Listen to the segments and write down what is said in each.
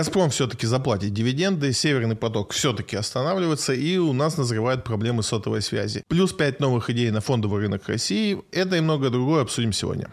«Газпром» все-таки заплатит дивиденды, «Северный поток» все-таки останавливается, и у нас назревают проблемы сотовой связи. Плюс 5 новых идей на фондовый рынок России. Это и многое другое обсудим сегодня.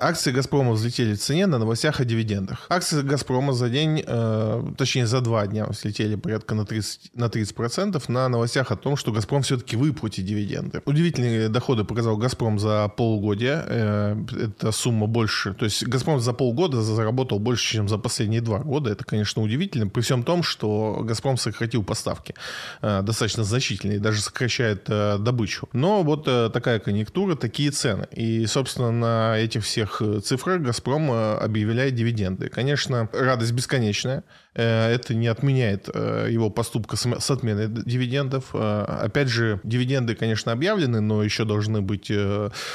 Акции «Газпрома» взлетели в цене на новостях о дивидендах. Акции «Газпрома» за день, э, точнее за два дня взлетели порядка на 30%, на 30% на новостях о том, что «Газпром» все-таки выплатит дивиденды. Удивительные доходы показал «Газпром» за полугодие. Э, эта сумма больше. То есть «Газпром» за полгода заработал больше, чем за последние два года. Это, конечно, удивительно. При всем том, что «Газпром» сократил поставки э, достаточно значительные, даже сокращает э, добычу. Но вот э, такая конъюнктура, такие цены. И, собственно, на этих всех цифрах «Газпром» э, объявляет дивиденды. Конечно, радость бесконечная. Э, это не отменяет его поступка с отменой дивидендов. Опять же, дивиденды, конечно, объявлены, но еще должны быть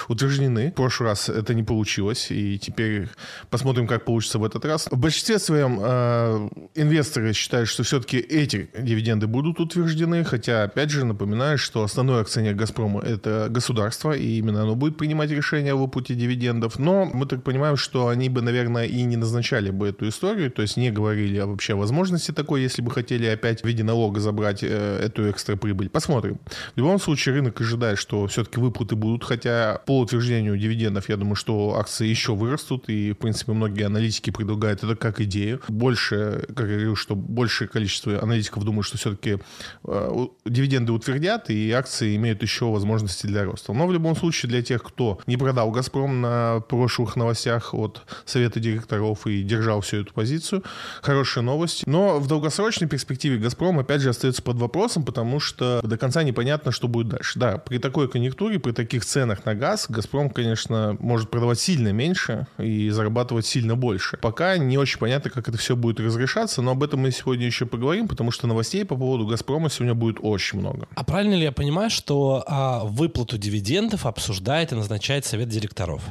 утверждены. В прошлый раз это не получилось, и теперь посмотрим, как получится в этот раз. В большинстве своем инвесторы считают, что все-таки эти дивиденды будут утверждены, хотя, опять же, напоминаю, что основной акционер «Газпрома» — это государство, и именно оно будет принимать решение о выплате дивидендов. Но мы так понимаем, что они бы, наверное, и не назначали бы эту историю, то есть не говорили вообще о возможности такой, если бы хотели опять в виде налога забрать э, эту экстра прибыль. Посмотрим. В любом случае рынок ожидает, что все-таки выплаты будут, хотя по утверждению дивидендов, я думаю, что акции еще вырастут, и, в принципе, многие аналитики предлагают это как идею. Больше, как я говорил, что большее количество аналитиков думают, что все-таки э, дивиденды утвердят, и акции имеют еще возможности для роста. Но в любом случае для тех, кто не продал «Газпром» на прошлых новостях от совета директоров и держал всю эту позицию. Хорошая новость. Но в долгосрочной перспективе «Газпром» опять же остается под вопросом, потому что до конца непонятно, что будет дальше. Да, при такой конъюнктуре, при таких ценах на газ, «Газпром», конечно, может продавать сильно меньше и зарабатывать сильно больше. Пока не очень понятно, как это все будет разрешаться, но об этом мы сегодня еще поговорим, потому что новостей по поводу «Газпрома» сегодня будет очень много. А правильно ли я понимаю, что а, выплату дивидендов обсуждает и назначает совет директоров?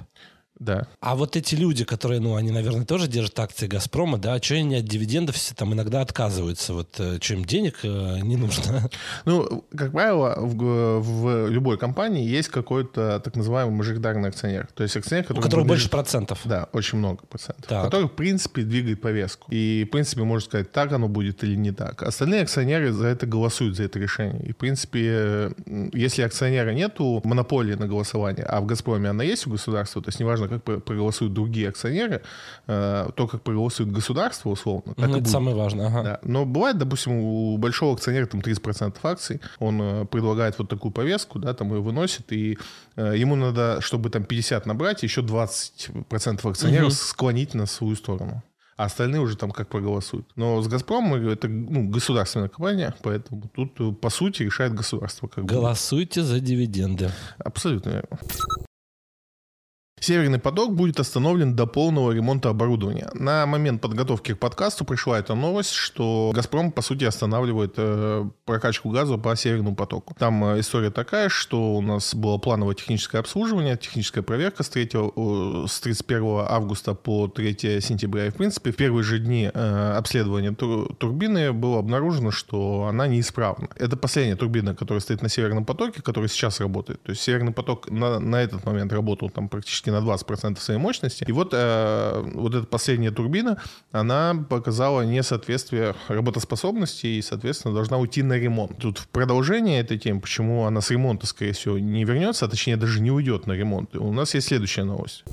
Да. А вот эти люди, которые, ну, они, наверное, тоже держат акции «Газпрома», да, что они от дивидендов все там иногда отказываются? Вот э, что им денег э, не нужно? Ну, как правило, в, в любой компании есть какой-то так называемый мажоритарный акционер. То есть акционер, который... У которого больше процентов. Да, очень много процентов. Так. Который, в принципе, двигает повестку. И, в принципе, можно сказать, так оно будет или не так. Остальные акционеры за это голосуют, за это решение. И, в принципе, если акционера нету монополии на голосование, а в «Газпроме» она есть у государства, то есть неважно, как проголосуют другие акционеры, э, то, как проголосует государство, условно. Так ну, это самое важное. Ага. Да. Но бывает, допустим, у большого акционера там 30% акций, он э, предлагает вот такую повестку, да, там ее выносит, и э, ему надо, чтобы там 50 набрать, еще 20% акционеров угу. склонить на свою сторону а остальные уже там как проголосуют. Но с «Газпромом» это ну, государственная компания, поэтому тут, по сути, решает государство. Как Голосуйте бы. за дивиденды. Абсолютно верно. Северный поток будет остановлен до полного ремонта оборудования. На момент подготовки к подкасту пришла эта новость, что «Газпром», по сути, останавливает э, прокачку газа по Северному потоку. Там э, история такая, что у нас было плановое техническое обслуживание, техническая проверка с, 3, э, с 31 августа по 3 сентября. И, в принципе, в первые же дни э, обследования тур, турбины было обнаружено, что она неисправна. Это последняя турбина, которая стоит на Северном потоке, которая сейчас работает. То есть Северный поток на, на этот момент работал там практически на 20% своей мощности. И вот, э, вот эта последняя турбина, она показала несоответствие работоспособности и, соответственно, должна уйти на ремонт. Тут в продолжение этой темы, почему она с ремонта, скорее всего, не вернется, а точнее даже не уйдет на ремонт. У нас есть следующая новость.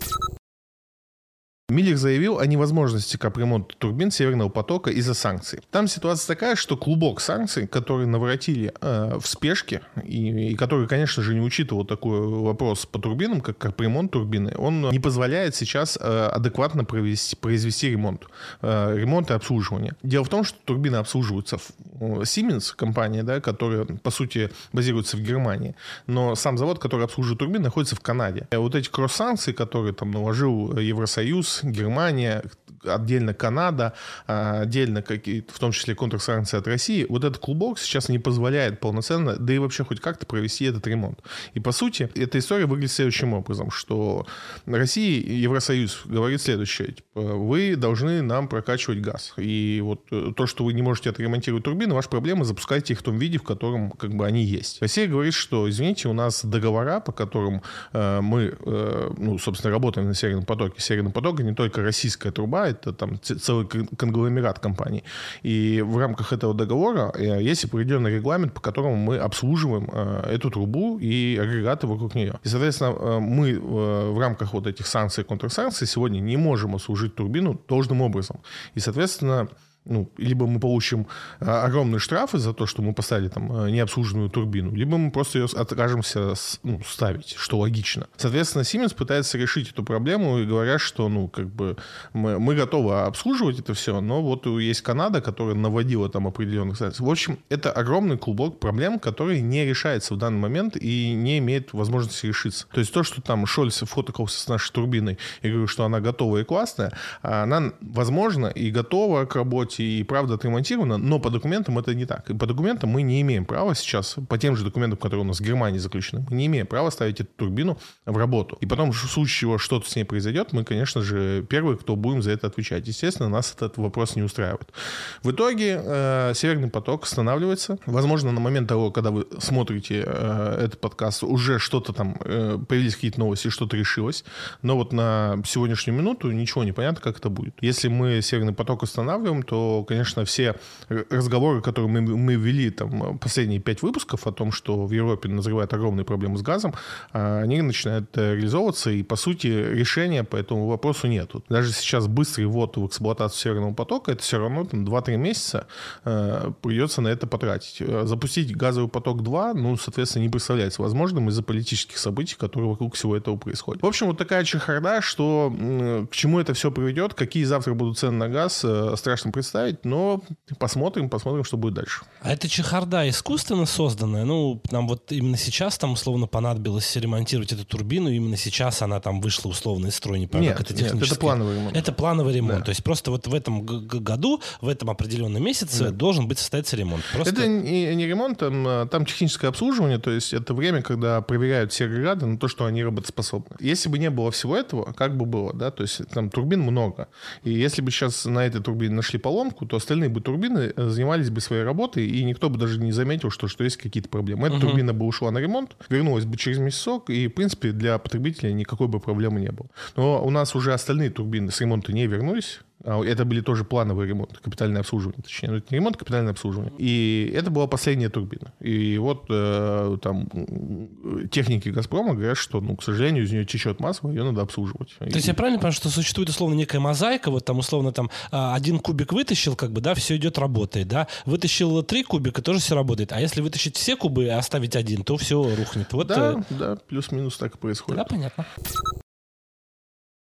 Миллер заявил о невозможности капремонта турбин Северного потока из-за санкций. Там ситуация такая, что клубок санкций, которые наворотили э, в спешке, и, и который, конечно же, не учитывал такой вопрос по турбинам, как капремонт турбины, он не позволяет сейчас э, адекватно провести, произвести ремонт. Э, ремонт и обслуживание. Дело в том, что турбины обслуживаются в э, Siemens, компания, да, которая, по сути, базируется в Германии, но сам завод, который обслуживает турбины, находится в Канаде. И вот эти кросс-санкции, которые там наложил Евросоюз, Германия, отдельно Канада, а, отдельно какие-то, в том числе контрсанкции от России, вот этот клубок сейчас не позволяет полноценно, да и вообще хоть как-то провести этот ремонт. И по сути, эта история выглядит следующим образом, что Россия и Евросоюз говорит следующее, типа, вы должны нам прокачивать газ. И вот э, то, что вы не можете отремонтировать турбины, ваша проблема, запускайте их в том виде, в котором как бы они есть. Россия говорит, что, извините, у нас договора, по которым э, мы, э, ну, собственно, работаем на Северном потоке. Северный поток не только российская труба, это там целый конгломерат компаний. И в рамках этого договора э, есть определенный регламент, по которому мы обслуживаем э, эту трубу и агрегаты вокруг нее. И, соответственно, э, мы в рамках вот этих санкций и контрсанкций сегодня не можем обслужить турбину должным образом. И, соответственно, ну, либо мы получим а, огромные штрафы за то, что мы поставили там а, необслуженную турбину, либо мы просто ее откажемся ну, ставить, что логично. Соответственно, Siemens пытается решить эту проблему и говорят, что, ну, как бы мы, мы готовы обслуживать это все, но вот есть Канада, которая наводила там определенных санкций. В общем, это огромный клубок проблем, который не решается в данный момент и не имеет возможности решиться. То есть то, что там Шольц фотокался с нашей турбиной и говорил, что она готова и классная, она, возможно, и готова к работе, и правда отремонтировано, но по документам это не так. И по документам мы не имеем права сейчас, по тем же документам, которые у нас в Германии заключены, мы не имеем права ставить эту турбину в работу. И потом, в случае чего что-то с ней произойдет, мы, конечно же, первые, кто будем за это отвечать. Естественно, нас этот вопрос не устраивает. В итоге э, Северный поток останавливается. Возможно, на момент того, когда вы смотрите э, этот подкаст, уже что-то там, э, появились какие-то новости, что-то решилось. Но вот на сегодняшнюю минуту ничего не понятно, как это будет. Если мы Северный поток останавливаем, то конечно, все разговоры, которые мы, мы вели там последние пять выпусков о том, что в Европе назревают огромные проблемы с газом, а, они начинают э, реализовываться, и, по сути, решения по этому вопросу нету. Даже сейчас быстрый ввод в эксплуатацию Северного потока, это все равно там 2-3 месяца э, придется на это потратить. Э, запустить газовый поток 2, ну, соответственно, не представляется возможным из-за политических событий, которые вокруг всего этого происходят. В общем, вот такая чехарда, что к чему это все приведет, какие завтра будут цены на газ, страшно представить, представить, но посмотрим, посмотрим, что будет дальше. А это чехарда искусственно созданная? Ну, нам вот именно сейчас там условно понадобилось ремонтировать эту турбину, именно сейчас она там вышла условно из строя, не помню, нет, как это Нет, это плановый ремонт. Это плановый ремонт. Да. То есть просто вот в этом году, в этом определенном месяце да. должен быть состояться ремонт. Просто... Это не, не ремонт, там, а, там техническое обслуживание, то есть это время, когда проверяют все агрегаты на то, что они работоспособны. Если бы не было всего этого, как бы было, да, то есть там турбин много. И если бы сейчас на этой турбине нашли поломку, поломку, то остальные бы турбины э, занимались бы своей работой, и никто бы даже не заметил, что, что есть какие-то проблемы. Эта угу. турбина бы ушла на ремонт, вернулась бы через месяцок, и, в принципе, для потребителя никакой бы проблемы не было. Но у нас уже остальные турбины с ремонта не вернулись, а, это были тоже плановые ремонты, капитальное обслуживание, точнее. Ну, это не ремонт, а капитальное обслуживание. И это была последняя турбина. И вот э, там техники «Газпрома» говорят, что, ну, к сожалению, из нее течет масло, ее надо обслуживать. То есть я правильно понимаю, что существует условно некая мозаика, вот там условно там а, один кубик вытащил, как бы, да, все идет, работает, да, вытащил три кубика, тоже все работает. А если вытащить все кубы и оставить один, то все рухнет. Вот, да, э... да, плюс-минус так и происходит. Да, понятно.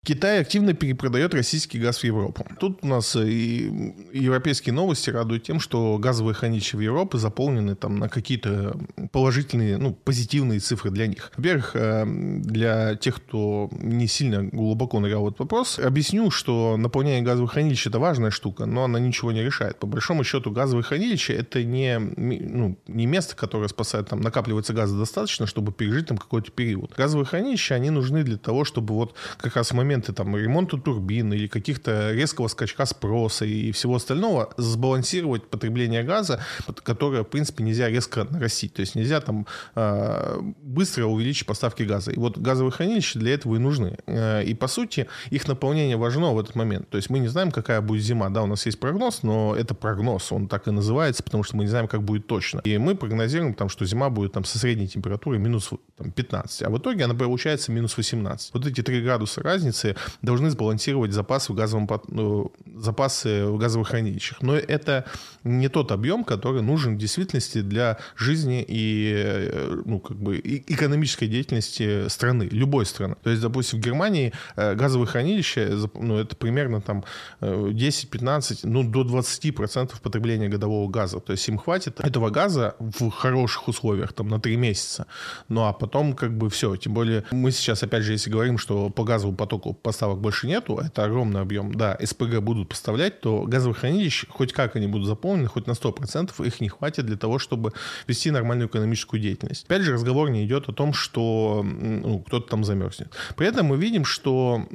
Китай активно перепродает российский газ в Европу. Тут у нас и европейские новости радуют тем, что газовые хранилища в Европе заполнены там на какие-то положительные, ну, позитивные цифры для них. Во-первых, э, для тех, кто не сильно глубоко нырял в этот вопрос, объясню, что наполнение газовых хранилищ это важная штука, но она ничего не решает. По большому счету, газовые хранилища это не, ну, не место, которое спасает, там накапливается газа достаточно, чтобы пережить там какой-то период. Газовые хранилища, они нужны для того, чтобы вот как раз в момент моменты там ремонта турбин или каких-то резкого скачка спроса и всего остального сбалансировать потребление газа, которое, в принципе, нельзя резко нарастить. То есть нельзя там а, быстро увеличить поставки газа. И вот газовые хранилища для этого и нужны. Э, и, по сути, их наполнение важно в этот момент. То есть мы не знаем, какая будет зима. Да, у нас есть прогноз, но это прогноз. Он так и называется, потому что мы не знаем, как будет точно. И мы прогнозируем, там, что зима будет там, со средней температурой минус там, 15. А в итоге она получается минус 18. Вот эти 3 градуса разницы позиции должны сбалансировать запасы в, газовом, ну, запасы в газовых хранилищах. Но это не тот объем, который нужен в действительности для жизни и э, ну, как бы, экономической деятельности страны, любой страны. То есть, допустим, в Германии э, газовые хранилища, ну, это примерно там 10-15, э, ну, до 20% потребления годового газа. То есть им хватит этого газа в хороших условиях, там, на 3 месяца. Ну, а потом как бы все. Тем более мы сейчас, опять же, если говорим, что по газовому потоку поставок больше нету, это огромный объем, да, СПГ будут поставлять, то газовых хранилищ, хоть как они будут заполнены, хоть на 100%, их не хватит для того, чтобы вести нормальную экономическую деятельность. Опять же, разговор не идет о том, что ну, кто-то там замерзнет. При этом мы видим, что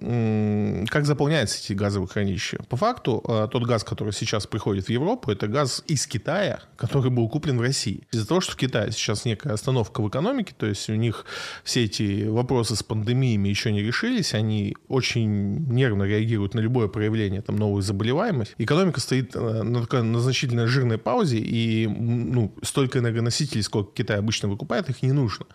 как заполняются эти газовые хранилища. По факту, э, тот газ, который сейчас приходит в Европу, это газ из Китая, который был куплен в России. Из-за того, что в Китае сейчас некая остановка в экономике, то есть у них все эти вопросы с пандемиями еще не решились, они очень нервно реагируют на любое проявление там, новой заболеваемости. Экономика стоит э, на такой на значительно жирной паузе, и ну, столько энергоносителей, сколько Китай обычно выкупает, их не нужно.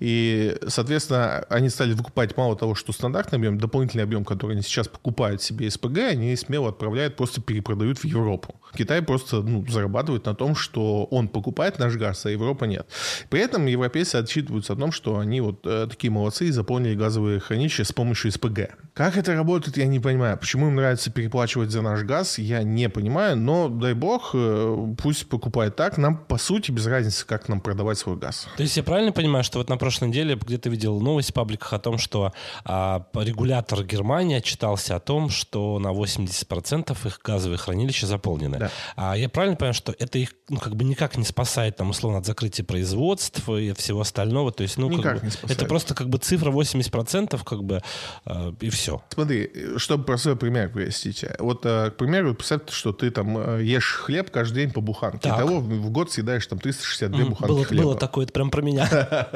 И, соответственно, они стали выкупать мало того, что стандартный объем, дополнительный объем, который они сейчас покупают себе СПГ, они смело отправляют, просто перепродают в Европу. Китай просто ну, зарабатывает на том, что он покупает наш газ, а Европа нет. При этом европейцы отчитываются о том, что они вот э, такие молодцы и заполнили газовые хранилища с помощью СПГ. Как это работает, я не понимаю. Почему им нравится переплачивать за наш газ, я не понимаю, но дай бог, пусть покупает так. Нам, по сути, без разницы, как нам продавать свой газ. То есть я правильно понимаю, что вот на прошлой неделе где-то видел новость в пабликах о том, что а, регулятор Германии отчитался о том, что на 80% их газовые хранилища заполнены. Да. А я правильно понимаю, что это их ну, как бы никак не спасает, там, условно, от закрытия производства и всего остального? То есть, ну, никак как бы, не спасает. это просто как бы цифра 80%, как бы, э, и все. Смотри, чтобы простой пример привести. Вот, э, к примеру, представь, что ты там э, ешь хлеб каждый день по буханке. Так. Итого в год съедаешь там 362 mm, буханки было, хлеба. Было такое, это прям про меня.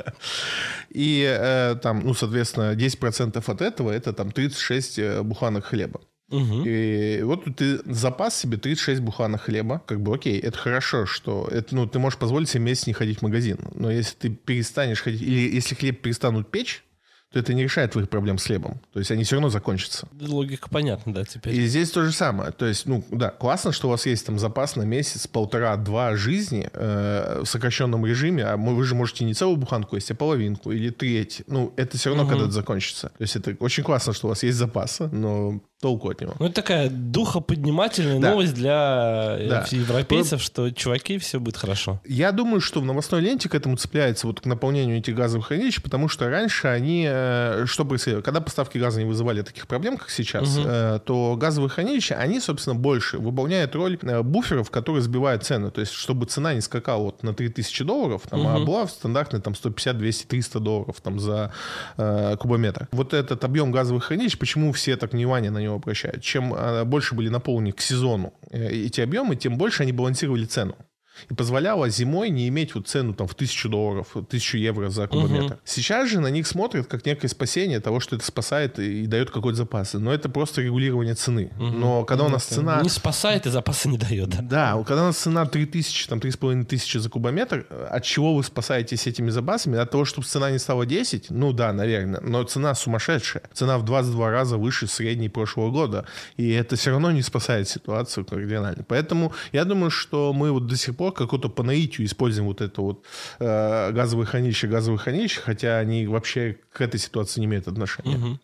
И э, там, ну, соответственно, 10% от этого это там 36 э, буханок хлеба. Угу. И вот ты запас себе 36 буханок хлеба. Как бы окей, это хорошо, что это, ну, ты можешь позволить себе месяц не ходить в магазин. Но если ты перестанешь ходить, или если хлеб перестанут печь, то это не решает твоих проблем с хлебом. То есть они все равно закончатся. Логика понятна, да, теперь. И здесь то же самое. То есть, ну, да, классно, что у вас есть там запас на месяц, полтора-два жизни э, в сокращенном режиме, а вы же можете не целую буханку есть, а половинку или треть. Ну, это все равно угу. когда-то закончится. То есть это очень классно, что у вас есть запасы, но толку от него. Ну, это такая духоподнимательная да. новость для э, да. европейцев, что, чуваки, все будет хорошо. Я думаю, что в новостной ленте к этому цепляется, вот к наполнению этих газовых хранилищ, потому что раньше они, э, что происходило, когда поставки газа не вызывали таких проблем, как сейчас, угу. то газовые хранилища, они, собственно, больше выполняют роль буферов, которые сбивают цены. То есть, чтобы цена не скакала вот на 3000 долларов, там, угу. а была стандартная там 150, 200, 300 долларов там за э, кубометр. Вот этот объем газовых хранилищ, почему все так внимание на него него обращают. Чем а, больше были наполнены к сезону э, эти объемы, тем больше они балансировали цену и позволяло зимой не иметь вот цену там в тысячу долларов, тысячу евро за кубометр. Угу. Сейчас же на них смотрят как некое спасение того, что это спасает и, и дает какой-то запас. Но это просто регулирование цены. Угу. Но когда ну, у нас цена... Не спасает и запасы не дает. Да, когда у нас цена 3000, там 3500 за кубометр, от чего вы спасаетесь этими запасами? От того, чтобы цена не стала 10? Ну да, наверное. Но цена сумасшедшая. Цена в 22 раза выше средней прошлого года. И это все равно не спасает ситуацию кардинально. Поэтому я думаю, что мы вот до сих пор какую-то по наитию используем вот это вот э, газовые хранилища, газовые хранилища, хотя они вообще к этой ситуации не имеют отношения. Угу.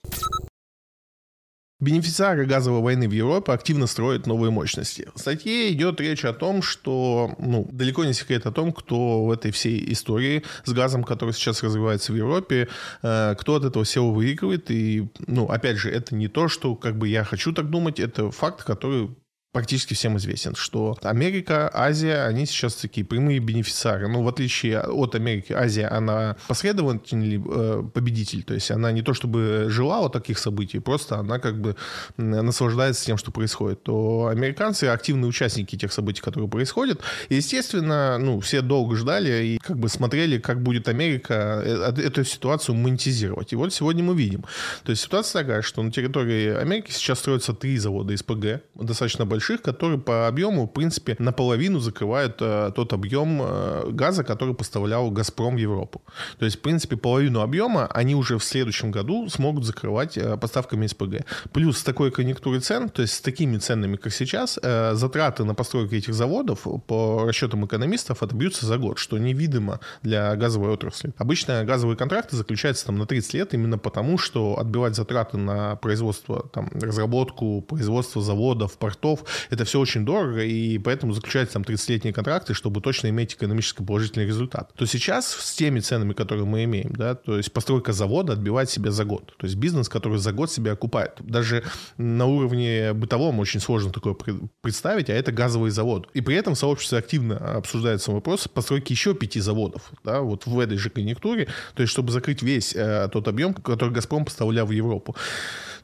Бенефициары газовой войны в Европе активно строят новые мощности. В статье идет речь о том, что ну, далеко не секрет о том, кто в этой всей истории с газом, который сейчас развивается в Европе, э, кто от этого всего выигрывает. И, ну, опять же, это не то, что как бы я хочу так думать, это факт, который практически всем известен, что Америка, Азия, они сейчас такие прямые бенефициары. Ну, в отличие от Америки, Азия, она последовательный э, победитель, то есть она не то чтобы желала таких событий, просто она как бы наслаждается тем, что происходит. То американцы активные участники тех событий, которые происходят. И, естественно, ну, все долго ждали и как бы смотрели, как будет Америка э, эту ситуацию монетизировать. И вот сегодня мы видим. То есть ситуация такая, что на территории Америки сейчас строятся три завода СПГ, достаточно большие больших, которые по объему, в принципе, наполовину закрывают э, тот объем э, газа, который поставлял «Газпром» в Европу. То есть, в принципе, половину объема они уже в следующем году смогут закрывать э, поставками СПГ. Плюс с такой конъюнктурой цен, то есть с такими ценами, как сейчас, э, затраты на постройку этих заводов по расчетам экономистов отобьются за год, что невидимо для газовой отрасли. Обычно газовые контракты заключаются там на 30 лет именно потому, что отбивать затраты на производство, там, разработку, производство заводов, портов это все очень дорого, и поэтому заключаются там 30-летние контракты, чтобы точно иметь экономически положительный результат. То сейчас с теми ценами, которые мы имеем, да, то есть постройка завода отбивает себя за год. То есть бизнес, который за год себя окупает. Даже на уровне бытовом очень сложно такое представить, а это газовый завод. И при этом в сообществе активно обсуждается вопрос постройки еще пяти заводов, да, вот в этой же конъюнктуре, то есть чтобы закрыть весь э, тот объем, который «Газпром» поставлял в Европу.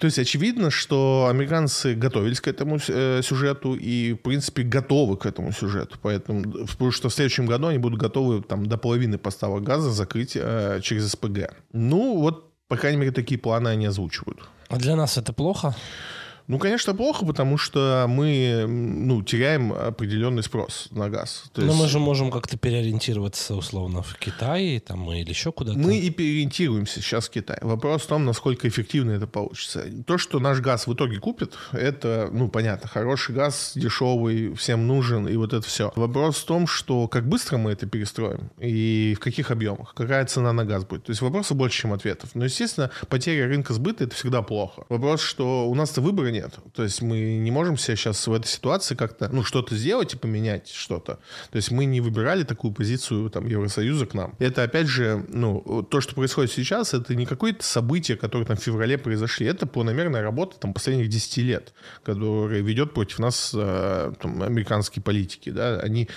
То есть очевидно, что американцы готовились к этому э, сюжету и, в принципе, готовы к этому сюжету. Поэтому, потому что в следующем году они будут готовы там, до половины поставок газа закрыть э, через СПГ. Ну, вот, по крайней мере, такие планы они озвучивают. А для нас это плохо? Ну, конечно, плохо, потому что мы ну, теряем определенный спрос на газ. То Но есть... мы же можем как-то переориентироваться условно в Китае там, или еще куда-то. Мы и переориентируемся сейчас в Китай. Вопрос в том, насколько эффективно это получится. То, что наш газ в итоге купит, это, ну, понятно, хороший газ, дешевый, всем нужен, и вот это все. Вопрос в том, что как быстро мы это перестроим и в каких объемах, какая цена на газ будет. То есть вопросов больше, чем ответов. Но, естественно, потеря рынка сбыта — это всегда плохо. Вопрос, что у нас-то выбора нет. То есть мы не можем себя сейчас в этой ситуации как-то, ну, что-то сделать и поменять что-то. То есть мы не выбирали такую позицию там Евросоюза к нам. Это, опять же, ну, то, что происходит сейчас, это не какое-то событие, которое там в феврале произошли. Это планомерная работа там последних 10 лет, которая ведет против нас э, там, американские политики, да. Они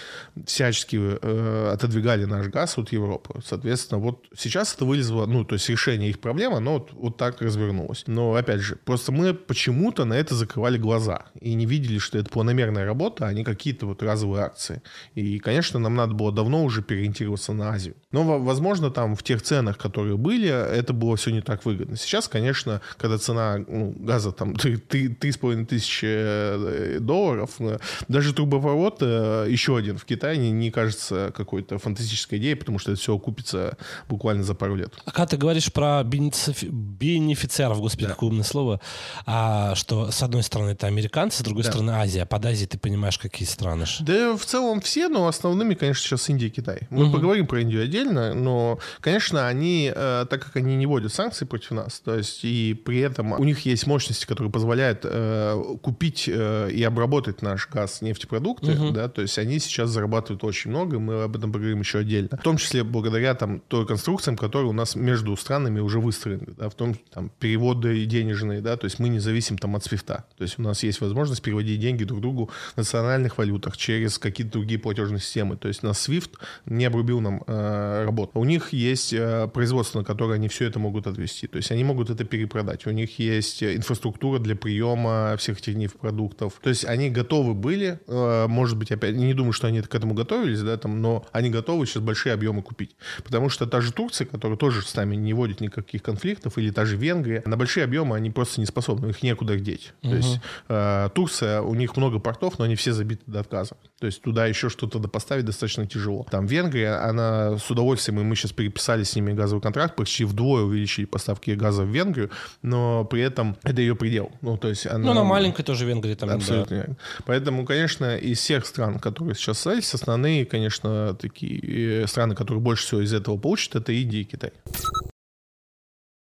всячески э, отодвигали наш газ от Европы. Соответственно, вот сейчас это вылезло, ну, то есть решение их проблемы, оно вот, вот так развернулось. Но, опять же, просто мы почему-то на это закрывали глаза и не видели, что это планомерная работа, а не какие-то вот разовые акции. И, конечно, нам надо было давно уже переориентироваться на Азию. Но, возможно, там в тех ценах, которые были, это было все не так выгодно. Сейчас, конечно, когда цена ну, газа там 3,5 тысячи э, долларов, э, даже трубопровод э, еще один в Китае не, не кажется какой-то фантастической идеей, потому что это все окупится буквально за пару лет. А когда ты говоришь про бенефициаров, господи, да. какое умное слово, а, что с одной стороны это американцы, с другой да. стороны Азия. Под Азией ты понимаешь, какие страны? Да в целом все, но основными, конечно, сейчас Индия и Китай. Мы угу. поговорим про Индию отдельно, но, конечно, они, э, так как они не вводят санкции против нас, то есть и при этом у них есть мощности, которые позволяют э, купить э, и обработать наш газ, нефтепродукты, угу. да, то есть они сейчас зарабатывают очень много, мы об этом поговорим еще отдельно. В том числе благодаря там той конструкциям, которые у нас между странами уже выстроены, да, в том там переводы денежные, да, то есть мы не зависим там от свифта. То есть у нас есть возможность переводить деньги друг другу в национальных валютах через какие-то другие платежные системы. То есть на SWIFT не обрубил нам э, работу. У них есть э, производство, на которое они все это могут отвести. То есть они могут это перепродать. У них есть инфраструктура для приема всех этих нефтепродуктов. То есть они готовы были, э, может быть, опять, не думаю, что они к этому готовились, да, там, но они готовы сейчас большие объемы купить. Потому что та же Турция, которая тоже с нами не вводит никаких конфликтов, или та же Венгрия, на большие объемы они просто не способны, их некуда деть. Угу. То есть э, Турция, у них много портов, но они все забиты до отказа. То есть туда еще что-то поставить достаточно тяжело. Там Венгрия, она с удовольствием, и мы сейчас переписали с ними газовый контракт, почти вдвое увеличили поставки газа в Венгрию, но при этом это ее предел. Ну, то есть она... Ну, она маленькая тоже Венгрия там. Абсолютно. Да. Поэтому, конечно, из всех стран, которые сейчас остались, основные, конечно, такие э, страны, которые больше всего из этого получат, это Индия и Китай.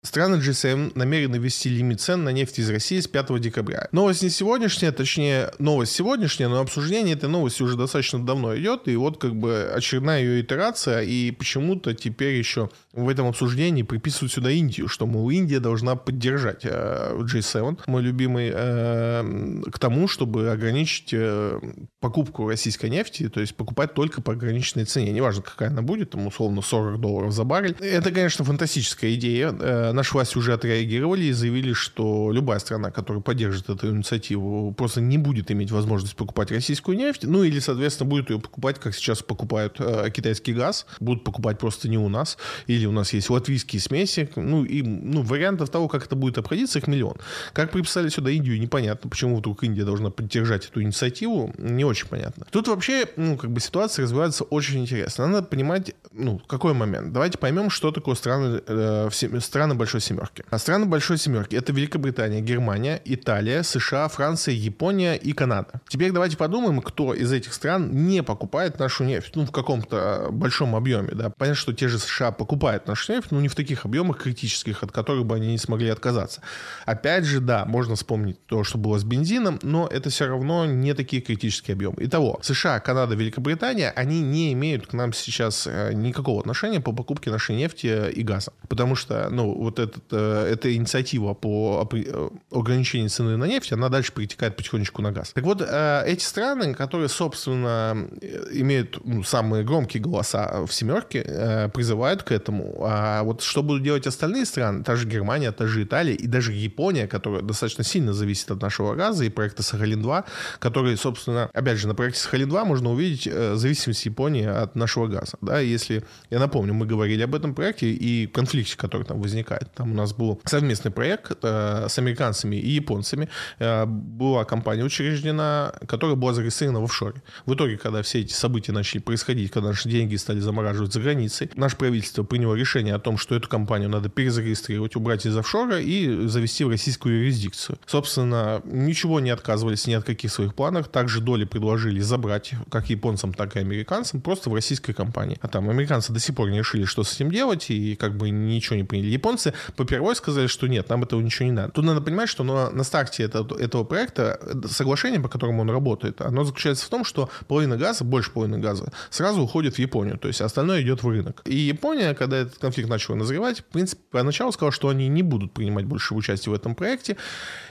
Страны G7 намерены ввести лимит цен на нефть из России с 5 декабря. Новость не сегодняшняя, точнее, новость сегодняшняя, но обсуждение этой новости уже достаточно давно идет, и вот как бы очередная ее итерация, и почему-то теперь еще в этом обсуждении приписывают сюда Индию, что, мол, Индия должна поддержать э, G7, мой любимый, э, к тому, чтобы ограничить э, покупку российской нефти, то есть покупать только по ограниченной цене, неважно, какая она будет, там, условно, 40 долларов за баррель. Это, конечно, фантастическая идея, наши власти уже отреагировали и заявили, что любая страна, которая поддержит эту инициативу, просто не будет иметь возможность покупать российскую нефть, ну или, соответственно, будет ее покупать, как сейчас покупают э, китайский газ, будут покупать просто не у нас, или у нас есть латвийские смеси, ну и ну, вариантов того, как это будет обходиться, их миллион. Как приписали сюда Индию, непонятно, почему вдруг Индия должна поддержать эту инициативу, не очень понятно. Тут вообще, ну, как бы ситуация развивается очень интересно. Надо понимать, ну, какой момент. Давайте поймем, что такое страны, э, все, страны большой Большой Семерки. А страны Большой Семерки — это Великобритания, Германия, Италия, США, Франция, Япония и Канада. Теперь давайте подумаем, кто из этих стран не покупает нашу нефть, ну, в каком-то большом объеме, да. Понятно, что те же США покупают нашу нефть, но не в таких объемах критических, от которых бы они не смогли отказаться. Опять же, да, можно вспомнить то, что было с бензином, но это все равно не такие критические объемы. Итого, США, Канада, Великобритания, они не имеют к нам сейчас э, никакого отношения по покупке нашей нефти и газа. Потому что, ну, вот этот, э, эта инициатива по э, ограничению цены на нефть, она дальше перетекает потихонечку на газ. Так вот, эти страны, которые, собственно, имеют ну, самые громкие голоса в семерке, призывают к этому. А вот что будут делать остальные страны, та же Германия, та же Италия и даже Япония, которая достаточно сильно зависит от нашего газа и проекта Сахалин-2, который, собственно, опять же, на проекте Сахалин-2 можно увидеть зависимость Японии от нашего газа. Да, если, я напомню, мы говорили об этом проекте и конфликте, который там возникает. Там у нас был совместный проект э, с американцами и японцами. Э, была компания учреждена, которая была зарегистрирована в офшоре. В итоге, когда все эти события начали происходить, когда наши деньги стали замораживать за границей, наше правительство приняло решение о том, что эту компанию надо перезарегистрировать, убрать из офшора и завести в российскую юрисдикцию. Собственно, ничего не отказывались ни от каких своих планов. Также доли предложили забрать как японцам, так и американцам просто в российской компании. А там американцы до сих пор не решили, что с этим делать, и как бы ничего не приняли. Японцы попервой сказали, что нет, нам этого ничего не надо. Тут надо понимать, что на, старте этого, этого проекта соглашение, по которому он работает, оно заключается в том, что половина газа, больше половины газа, сразу уходит в Японию, то есть остальное идет в рынок. И Япония, когда этот конфликт начал назревать, в принципе, поначалу сказала, что они не будут принимать больше участие в этом проекте,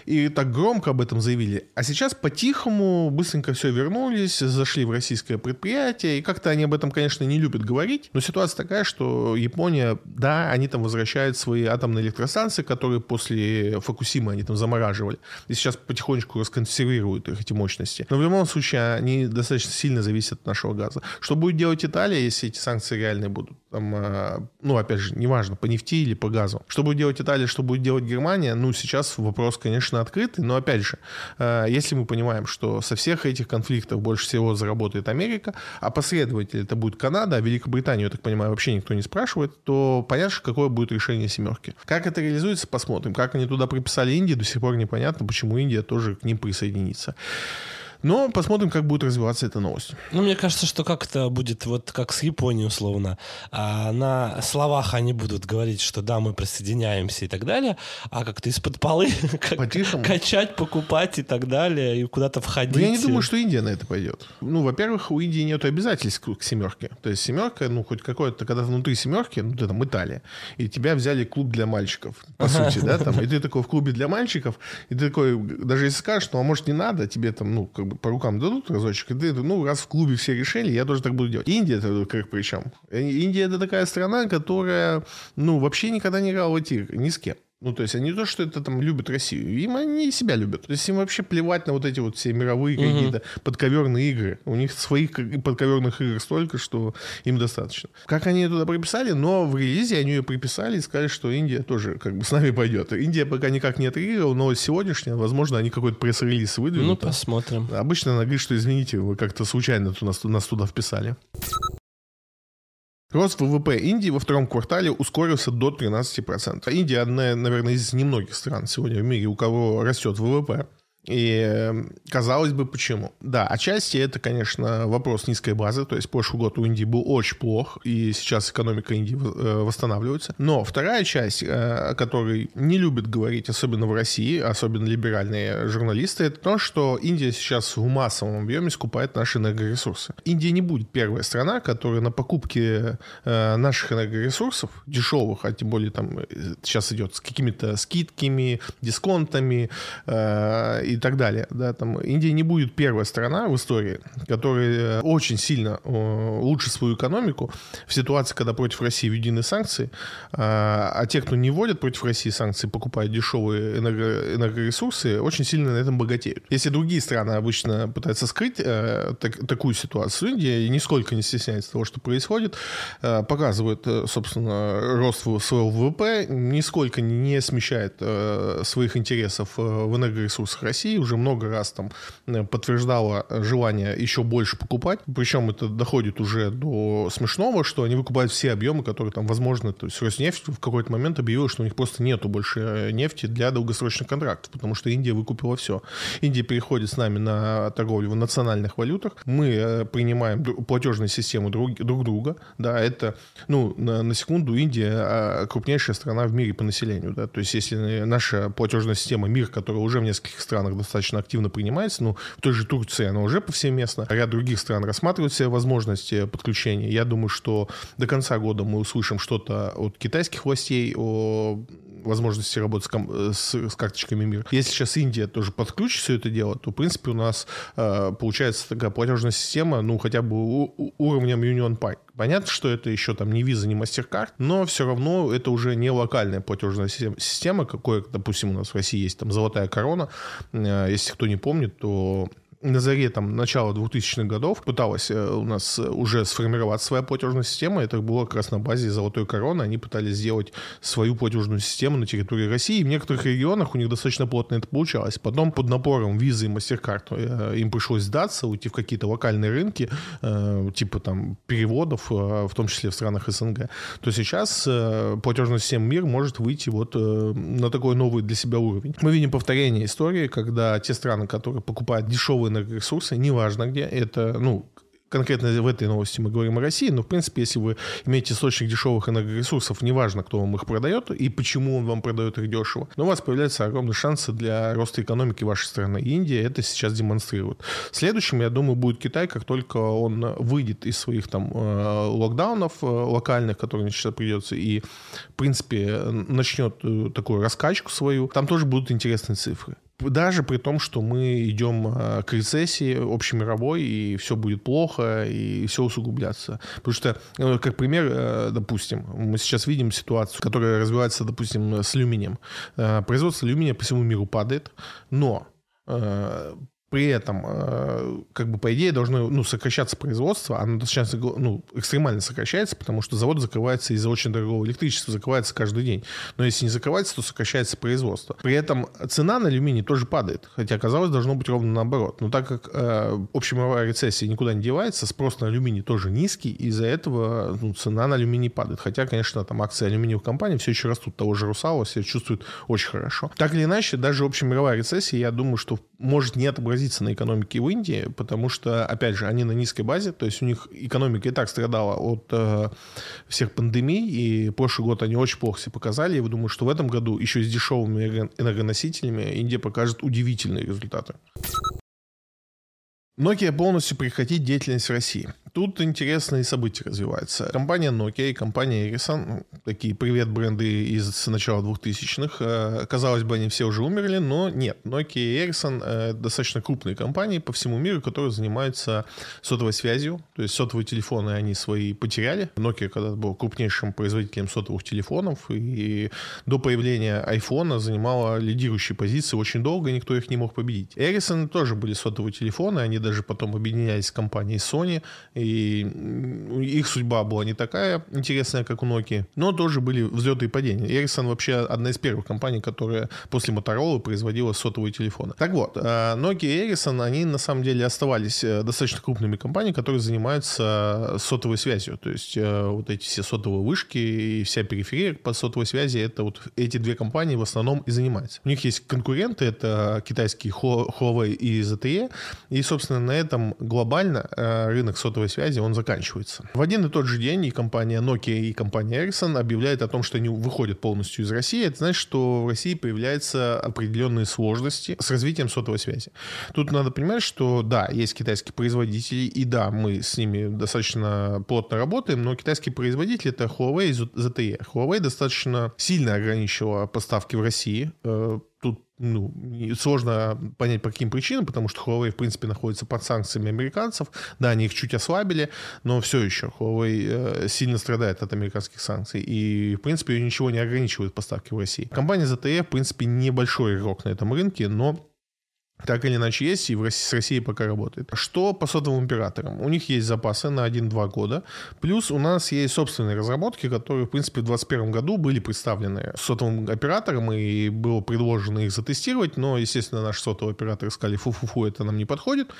и так громко об этом заявили. А сейчас по-тихому быстренько все вернулись, зашли в российское предприятие, и как-то они об этом, конечно, не любят говорить, но ситуация такая, что Япония, да, они там возвращают свои атомные электростанции, которые после Фукусимы они там замораживали, и сейчас потихонечку расконсервируют их эти мощности. Но в любом случае они достаточно сильно зависят от нашего газа. Что будет делать Италия, если эти санкции реальные будут? Там, а, ну, опять же, неважно, по нефти или по газу. Что будет делать Италия, что будет делать Германия? Ну, сейчас вопрос, конечно, открытый, но, опять же, а, если мы понимаем, что со всех этих конфликтов больше всего заработает Америка, а последователь это будет Канада, а Великобританию, я так понимаю, вообще никто не спрашивает, то понятно, какое будет решение семерки. Как это реализуется, посмотрим. Как они туда приписали Индию, до сих пор непонятно, почему Индия тоже к ним присоединится. Но посмотрим, как будет развиваться эта новость. Ну, мне кажется, что как это будет вот как с Японией условно. А на словах они будут говорить, что да, мы присоединяемся и так далее, а как-то из-под полы качать, покупать и так далее, и куда-то входить. Но я не думаю, что Индия на это пойдет. Ну, во-первых, у Индии нет обязательств к семерке. То есть семерка, ну, хоть какое-то, когда внутри семерки, ну, ты там Италия, и тебя взяли клуб для мальчиков, по сути, да, там, и ты такой в клубе для мальчиков, и ты такой, даже если скажешь, ну, а может, не надо, тебе там, ну, как бы по рукам дадут разочек, и ты, ну, раз в клубе все решили, я тоже так буду делать. Индия это как причем? Индия это такая страна, которая, ну, вообще никогда не играла в эти ни с кем. Ну, то есть они не то, что это там любят Россию, им они себя любят. То есть им вообще плевать на вот эти вот все мировые угу. какие-то подковерные игры. У них своих подковерных игр столько, что им достаточно. Как они туда приписали, но в релизе они ее приписали и сказали, что Индия тоже как бы с нами пойдет. Индия пока никак не отреагировала, но сегодняшняя, возможно, они какой-то пресс-релиз выдвинут. Ну, посмотрим. Обычно она говорит, что извините, вы как-то случайно нас, нас туда вписали. Рост ВВП Индии во втором квартале ускорился до 13%. Индия одна, наверное, из немногих стран сегодня в мире, у кого растет ВВП. И эм, казалось бы, почему? Да, отчасти это, конечно, вопрос низкой базы. То есть прошлый год у Индии был очень плох, и сейчас экономика Индии э, восстанавливается. Но вторая часть, э, о которой не любят говорить, особенно в России, особенно либеральные журналисты, это то, что Индия сейчас в массовом объеме скупает наши энергоресурсы. Индия не будет первая страна, которая на покупке э, наших энергоресурсов, дешевых, а тем более там сейчас идет с какими-то скидками, дисконтами и и так далее. Да, там Индия не будет первая страна в истории, которая очень сильно улучшит свою экономику в ситуации, когда против России введены санкции, а, а те, кто не вводят против России санкции, покупают дешевые энерго, энергоресурсы, очень сильно на этом богатеют. Если другие страны обычно пытаются скрыть э, так, такую ситуацию, Индия нисколько не стесняется того, что происходит, э, показывает, э, собственно, рост своего ВВП, нисколько не смещает э, своих интересов э, в энергоресурсах России, России, уже много раз там э, подтверждала желание еще больше покупать. Причем это доходит уже до смешного, что они выкупают все объемы, которые там возможны. То есть Роснефть в какой-то момент объявила, что у них просто нету больше э, нефти для долгосрочных контрактов, потому что Индия выкупила все. Индия переходит с нами на торговлю в национальных валютах. Мы э, принимаем платежные системы друг, друг друга. Да, это, ну, на, на секунду, Индия а, крупнейшая страна в мире по населению. Да? То есть если наша платежная система МИР, которая уже в нескольких странах достаточно активно принимается, ну, в той же Турции она уже повсеместно, ряд других стран рассматривают все возможности подключения. Я думаю, что до конца года мы услышим что-то от китайских властей о возможности работать с, ком- с, с карточками МИР. Если сейчас Индия тоже подключит все это дело, то, в принципе, у нас э, получается такая платежная система, ну, хотя бы у, уровнем Union Pay. Понятно, что это еще там не Visa, не MasterCard, но все равно это уже не локальная платежная система, какой, допустим, у нас в России есть там золотая корона. Э, если кто не помнит, то на заре там, начала 2000-х годов пыталась э, у нас уже сформировать своя платежная система. Это было как раз на базе золотой короны. Они пытались сделать свою платежную систему на территории России. И в некоторых регионах у них достаточно плотно это получалось. Потом под напором визы и MasterCard э, им пришлось сдаться, уйти в какие-то локальные рынки, э, типа там переводов, в том числе в странах СНГ. То сейчас платежная система МИР может выйти вот на такой новый для себя уровень. Мы видим повторение истории, когда те страны, которые покупают дешевые энергоресурсы, неважно где, это, ну, конкретно в этой новости мы говорим о России, но, в принципе, если вы имеете источник дешевых энергоресурсов, неважно, кто вам их продает и почему он вам продает их дешево, но у вас появляются огромные шансы для роста экономики вашей страны. Индия это сейчас демонстрирует. Следующим, я думаю, будет Китай, как только он выйдет из своих там э, локдаунов э, локальных, которые сейчас придется, и, в принципе, начнет э, такую раскачку свою, там тоже будут интересные цифры даже при том, что мы идем а, к рецессии общемировой, и все будет плохо, и все усугубляться. Потому что, ну, как пример, э, допустим, мы сейчас видим ситуацию, которая развивается, допустим, с алюминием. Э, производство алюминия по всему миру падает, но э, при этом, э, как бы по идее, должно ну, сокращаться производство, оно достаточно ну, экстремально сокращается, потому что завод закрывается из-за очень дорогого электричества, закрывается каждый день. Но если не закрывается, то сокращается производство. При этом цена на алюминий тоже падает, хотя, казалось, должно быть ровно наоборот. Но так как э, общемировая рецессия никуда не девается, спрос на алюминий тоже низкий, из-за этого ну, цена на алюминий падает. Хотя, конечно, там акции алюминиевых компаний все еще растут. Того же Русала себя чувствуют очень хорошо. Так или иначе, даже общемировая рецессия, я думаю, что может не отобразиться отразится на экономике в Индии, потому что, опять же, они на низкой базе, то есть у них экономика и так страдала от э, всех пандемий, и прошлый год они очень плохо себя показали. Я думаю, что в этом году еще с дешевыми энергоносителями Индия покажет удивительные результаты. Nokia полностью прекратит деятельность в России. Тут интересные события развиваются. Компания Nokia и компания Ericsson, ну, такие привет-бренды из начала 2000-х, э, казалось бы, они все уже умерли, но нет. Nokia и Ericsson э, достаточно крупные компании по всему миру, которые занимаются сотовой связью. То есть сотовые телефоны они свои потеряли. Nokia когда был крупнейшим производителем сотовых телефонов, и до появления iPhone занимала лидирующие позиции очень долго, никто их не мог победить. Ericsson тоже были сотовые телефоны, они даже потом объединялись с компанией Sony, и их судьба была не такая интересная, как у Nokia, но тоже были взлеты и падения. Ericsson вообще одна из первых компаний, которая после Motorola производила сотовые телефоны. Так вот, э, Nokia и Ericsson, они на самом деле оставались э, достаточно крупными компаниями, которые занимаются сотовой связью. То есть э, вот эти все сотовые вышки и вся периферия по сотовой связи, это вот эти две компании в основном и занимаются. У них есть конкуренты, это китайские Huawei и ZTE, и, собственно, на этом глобально рынок сотовой связи, он заканчивается. В один и тот же день и компания Nokia, и компания Ericsson объявляют о том, что они выходят полностью из России. Это значит, что в России появляются определенные сложности с развитием сотовой связи. Тут надо понимать, что да, есть китайские производители, и да, мы с ними достаточно плотно работаем, но китайские производители это Huawei и ZTE. Huawei достаточно сильно ограничила поставки в России э, тут ну, сложно понять по каким причинам, потому что Huawei, в принципе, находится под санкциями американцев. Да, они их чуть ослабили, но все еще Huawei э, сильно страдает от американских санкций. И, в принципе, ничего не ограничивает поставки в России. Компания ZTE, в принципе, небольшой игрок на этом рынке, но так или иначе есть, и России, с Россией пока работает. Что по сотовым операторам? У них есть запасы на 1-2 года, плюс у нас есть собственные разработки, которые, в принципе, в 2021 году были представлены сотовым операторам, и было предложено их затестировать, но, естественно, наши сотовые операторы сказали, фу-фу-фу, это нам не подходит.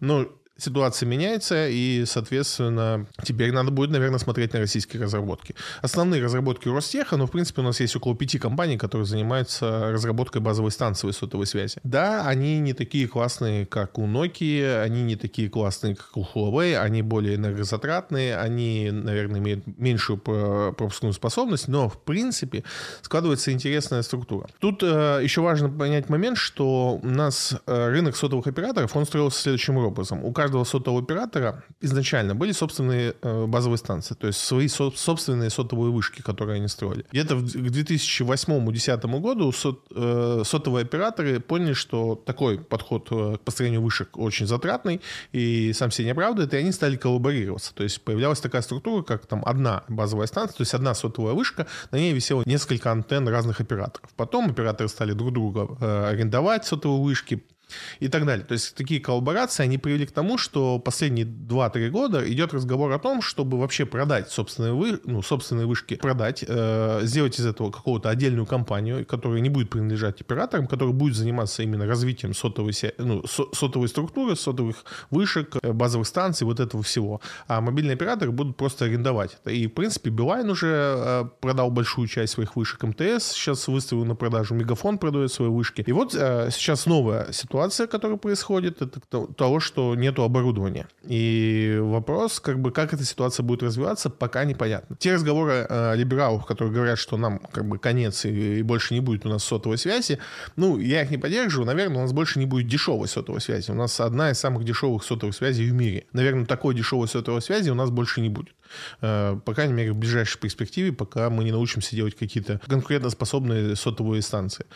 Но ситуация меняется, и, соответственно, теперь надо будет, наверное, смотреть на российские разработки. Основные разработки у Ростеха, но, в принципе, у нас есть около пяти компаний, которые занимаются разработкой базовой станции сотовой связи. Да, они не такие классные, как у Nokia, они не такие классные, как у Huawei, они более энергозатратные, они, наверное, имеют меньшую пропускную способность, но, в принципе, складывается интересная структура. Тут э, еще важно понять момент, что у нас э, рынок сотовых операторов, он строился следующим образом. У каждого сотового оператора изначально были собственные э, базовые станции, то есть свои со- собственные сотовые вышки, которые они строили. Где-то в, к 2008-2010 году э, сотовые операторы поняли, что такой подход э, к построению вышек очень затратный и сам себе не оправдывает, и они стали коллаборироваться. То есть появлялась такая структура, как там одна базовая станция, то есть одна сотовая вышка, на ней висело несколько антенн разных операторов. Потом операторы стали друг друга арендовать сотовые вышки, и так далее. То есть такие коллаборации, они привели к тому, что последние 2-3 года идет разговор о том, чтобы вообще продать собственные, вы, ну, собственные вышки, продать, э, сделать из этого какого-то отдельную компанию, которая не будет принадлежать операторам, которая будет заниматься именно развитием сотовой, ну, со, сотовой структуры, сотовых вышек, э, базовых станций, вот этого всего. А мобильные операторы будут просто арендовать это. И, в принципе, Билайн уже э, продал большую часть своих вышек МТС, сейчас выставил на продажу, Мегафон продает свои вышки. И вот э, сейчас новая ситуация ситуация, которая происходит, это того, что нету оборудования. И вопрос, как бы, как эта ситуация будет развиваться, пока непонятно. Те разговоры э, либералов, которые говорят, что нам как бы конец и, и больше не будет у нас сотовой связи, ну, я их не поддерживаю. Наверное, у нас больше не будет дешевой сотовой связи. У нас одна из самых дешевых сотовых связей в мире. Наверное, такой дешевой сотовой связи у нас больше не будет. Э, по крайней мере, в ближайшей перспективе, пока мы не научимся делать какие-то конкурентоспособные сотовые станции.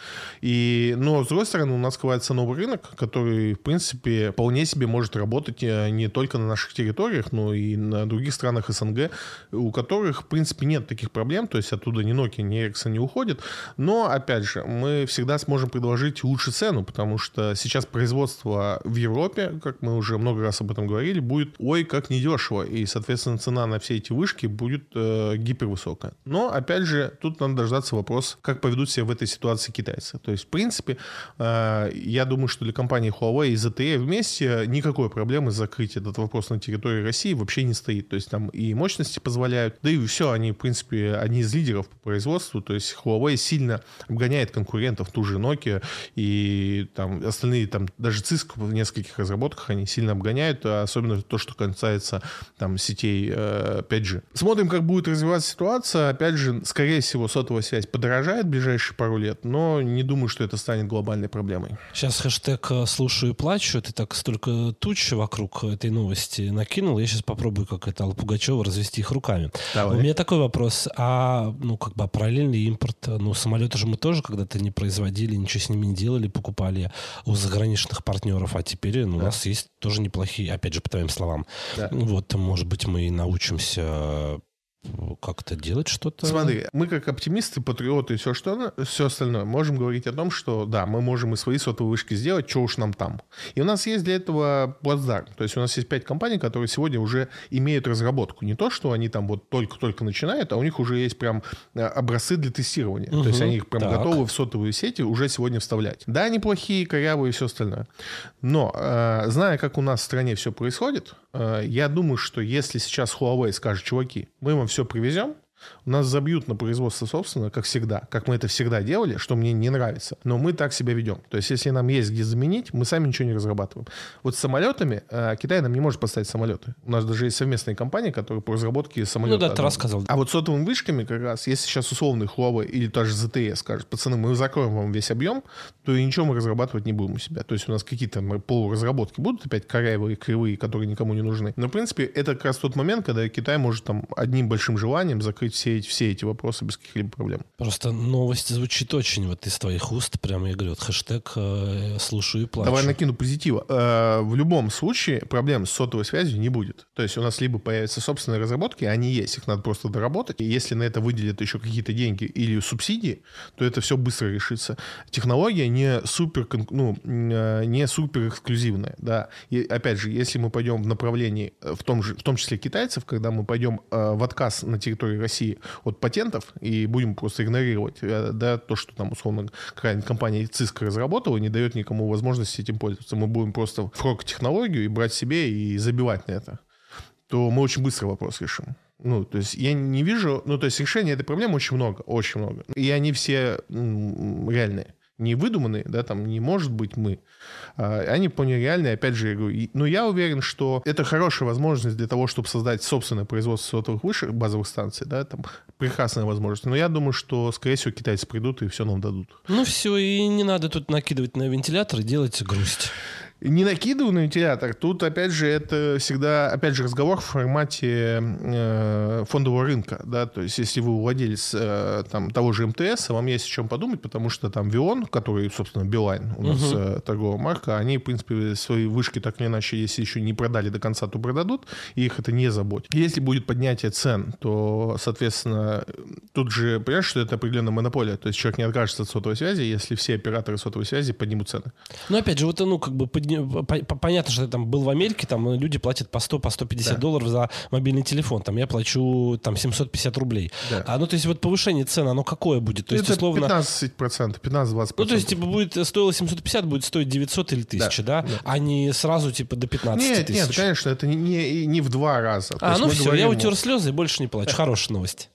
И, но, с другой стороны, у нас открывается новый рынок, который, в принципе, вполне себе может работать э, не только на наших территориях, но и на других странах СНГ, у которых, в принципе, нет таких проблем, то есть оттуда ни Nokia, ни Ericsson не уходят. Но, опять же, мы всегда сможем предложить лучшую цену, потому что сейчас производство в Европе, как мы уже много раз об этом говорили, будет ой, как недешево, и, соответственно, цена на все эти вышки будет э, гипервысокая. Но, опять же, тут надо дождаться вопрос, как поведут себя в этой ситуации китайцы. То есть, в принципе, э, я думаю, что для компании Huawei и ZTE вместе никакой проблемы закрыть этот вопрос на территории России вообще не стоит. То есть там и мощности позволяют, да и все, они, в принципе, одни из лидеров по производству. То есть Huawei сильно обгоняет конкурентов, ту же Nokia, и там остальные, там даже Cisco в нескольких разработках они сильно обгоняют, особенно то, что касается там сетей э, 5G. Смотрим, как будет развиваться ситуация. Опять же, скорее всего, сотовая связь подорожает в ближайшие пару лет, но не думаю, что это станет глобальной проблемой. Сейчас хэштег э, «слушаю и плачу». Ты так столько туч вокруг этой новости накинул. Я сейчас попробую, как это Алла Пугачева, развести их руками. Давай. У меня такой вопрос. А, ну, как бы, параллельный импорт, ну, самолеты же мы тоже когда-то не производили, ничего с ними не делали, покупали у заграничных партнеров, а теперь ну, да. у нас есть тоже неплохие, опять же, по твоим словам. Да. Вот, может быть, мы научимся как-то делать что-то. Смотри, мы как оптимисты, патриоты и все, что, все остальное можем говорить о том, что да, мы можем и свои сотовые вышки сделать, что уж нам там. И у нас есть для этого плацдарм. То есть у нас есть пять компаний, которые сегодня уже имеют разработку. Не то, что они там вот только-только начинают, а у них уже есть прям э, образцы для тестирования. Угу, то есть они их прям так. готовы в сотовые сети уже сегодня вставлять. Да, неплохие, корявые и все остальное. Но, э, зная, как у нас в стране все происходит, э, я думаю, что если сейчас Huawei скажет, чуваки, мы вам все привезем, у нас забьют на производство собственно, как всегда, как мы это всегда делали, что мне не нравится. Но мы так себя ведем. То есть, если нам есть где заменить, мы сами ничего не разрабатываем. Вот с самолетами э, Китай нам не может поставить самолеты. У нас даже есть совместные компании, которые по разработке самолетов. Ну да, ты рассказывал. А вот сотовыми вышками как раз, если сейчас условный Huawei или даже ZTE скажет, пацаны, мы закроем вам весь объем, то и ничего мы разрабатывать не будем у себя. То есть у нас какие-то полуразработки будут опять корявые, кривые, которые никому не нужны. Но, в принципе, это как раз тот момент, когда Китай может там одним большим желанием закрыть закрыть все эти, все эти вопросы без каких-либо проблем. Просто новость звучит очень вот из твоих уст, прямо я говорю, вот хэштег э, «слушаю и плачу». Давай накину позитива. Э, в любом случае проблем с сотовой связью не будет. То есть у нас либо появятся собственные разработки, они есть, их надо просто доработать. И если на это выделят еще какие-то деньги или субсидии, то это все быстро решится. Технология не супер, ну, э, не супер эксклюзивная, да. И опять же, если мы пойдем в направлении, э, в том, же, в том числе китайцев, когда мы пойдем э, в отказ на территории России от патентов и будем просто игнорировать, э, да, то, что там, условно, какая-нибудь компания Cisco разработала, не дает никому возможности этим пользоваться. Мы будем просто фрок технологию и брать себе и забивать на это то мы очень быстро вопрос решим. Ну, то есть я не вижу... Ну, то есть решения этой проблемы очень много, очень много. И они все реальные не выдуманные, да, там не может быть мы, а, они вполне реальные, опять же, я говорю, но я уверен, что это хорошая возможность для того, чтобы создать собственное производство сотовых высших базовых станций, да, там прекрасная возможность, но я думаю, что, скорее всего, китайцы придут и все нам дадут. Ну все, и не надо тут накидывать на вентилятор и делать грусть не накидываю на вентилятор. Тут, опять же, это всегда, опять же, разговор в формате э, фондового рынка, да, то есть если вы владелец э, там того же МТС, вам есть о чем подумать, потому что там Вион, который, собственно, Билайн у нас угу. э, торговая марка, они, в принципе, свои вышки так или иначе, если еще не продали до конца, то продадут, и их это не заботит. Если будет поднятие цен, то, соответственно, тут же, понимаешь, что это определенная монополия, то есть человек не откажется от сотовой связи, если все операторы сотовой связи поднимут цены. Ну, опять же, вот, ну, как бы поднимут понятно, что я там был в Америке, там люди платят по 100, по 150 да. долларов за мобильный телефон. Там я плачу там 750 рублей. Да. А ну, то есть вот повышение цены, оно какое будет? То есть, Это условно... 15%, 15-20%. Ну, то есть, типа, будет, стоило 750, будет стоить 900 или 1000, да? да? да. А не сразу, типа, до 15 нет, тысяч. Нет, конечно, это не, не, не в два раза. А, ну все, я утер слезы и больше не плачу. Хорошая новость.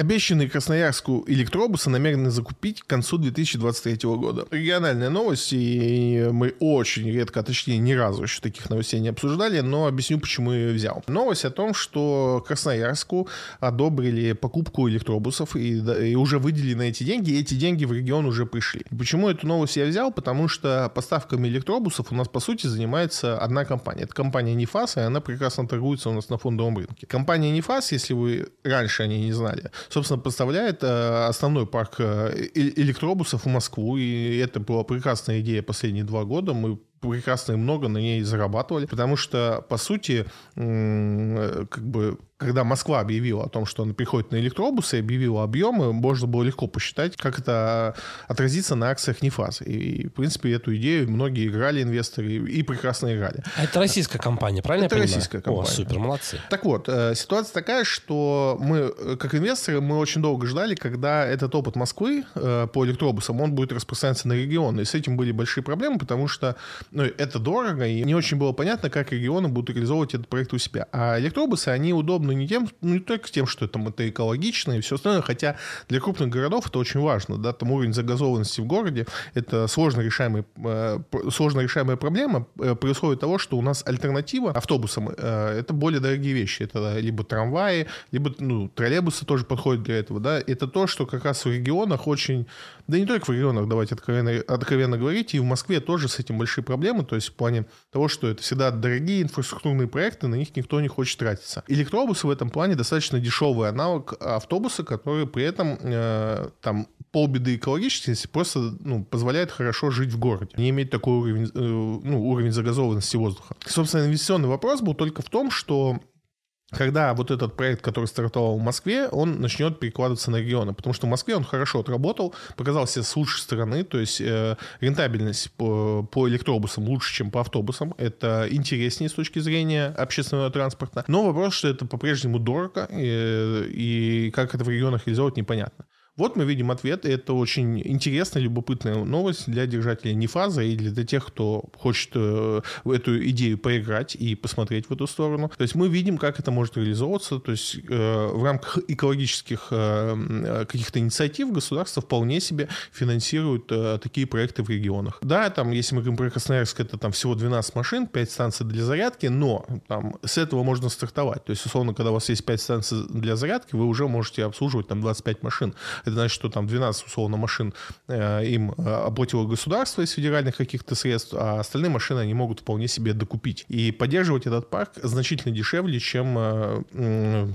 Обещанные Красноярску электробусы намерены закупить к концу 2023 года. Региональная новость, и мы очень редко, а точнее ни разу еще таких новостей не обсуждали, но объясню, почему я ее взял. Новость о том, что Красноярску одобрили покупку электробусов и, и уже на эти деньги, и эти деньги в регион уже пришли. Почему эту новость я взял? Потому что поставками электробусов у нас, по сути, занимается одна компания. Это компания Нефас, и она прекрасно торгуется у нас на фондовом рынке. Компания Нефас, если вы раньше о ней не знали, собственно, поставляет э, основной парк э, электробусов в Москву, и это была прекрасная идея последние два года. Мы прекрасно и много на ней зарабатывали, потому что, по сути, как бы когда Москва объявила о том, что она приходит на электробусы, объявила объемы, можно было легко посчитать, как это отразится на акциях Нефаз. И, в принципе, эту идею многие играли, инвесторы, и прекрасно играли. А это российская компания, правильно это я понимаю? российская компания. О, супер, молодцы. Так вот, э, ситуация такая, что мы, э, как инвесторы, мы очень долго ждали, когда этот опыт Москвы э, по электробусам, он будет распространяться на регионы. И с этим были большие проблемы, потому что ну, это дорого, и не очень было понятно, как регионы будут реализовывать этот проект у себя. А электробусы, они удобны не тем, ну, не только тем, что там это экологично и все остальное, хотя для крупных городов это очень важно, да, там уровень загазованности в городе, это сложно решаемый, э, сложно решаемая проблема э, при условии того, что у нас альтернатива автобусам э, это более дорогие вещи, это либо трамваи, либо ну, троллейбусы тоже подходят для этого, да, это то, что как раз в регионах очень, да не только в регионах, давайте откровенно, откровенно говорить, и в Москве тоже с этим большие проблемы, то есть в плане того, что это всегда дорогие инфраструктурные проекты, на них никто не хочет тратиться. Электробус автобусы в этом плане достаточно дешевый аналог автобуса, который при этом э, там полбеды экологичности просто ну, позволяет хорошо жить в городе, не иметь такой уровень, э, ну, уровень загазованности воздуха. Собственно, инвестиционный вопрос был только в том, что когда вот этот проект, который стартовал в Москве, он начнет перекладываться на регионы. Потому что в Москве он хорошо отработал, показал себя с лучшей стороны, то есть э, рентабельность по, по электробусам лучше, чем по автобусам. Это интереснее с точки зрения общественного транспорта. Но вопрос, что это по-прежнему дорого, и, и как это в регионах реализовать, непонятно. Вот мы видим ответ, и это очень интересная, любопытная новость для держателей Нефаза и для тех, кто хочет э, эту идею поиграть и посмотреть в эту сторону. То есть мы видим, как это может реализовываться, то есть э, в рамках экологических э, каких-то инициатив государство вполне себе финансирует такие проекты в регионах. Да, там, если мы говорим про Красноярск, это там всего 12 машин, 5 станций для зарядки, но там с этого можно стартовать. То есть, условно, когда у вас есть 5 станций для зарядки, вы уже можете обслуживать там 25 машин. Это значит, что там 12, условно, машин э, им э, оплатило государство из федеральных каких-то средств, а остальные машины они могут вполне себе докупить. И поддерживать этот парк значительно дешевле, чем э,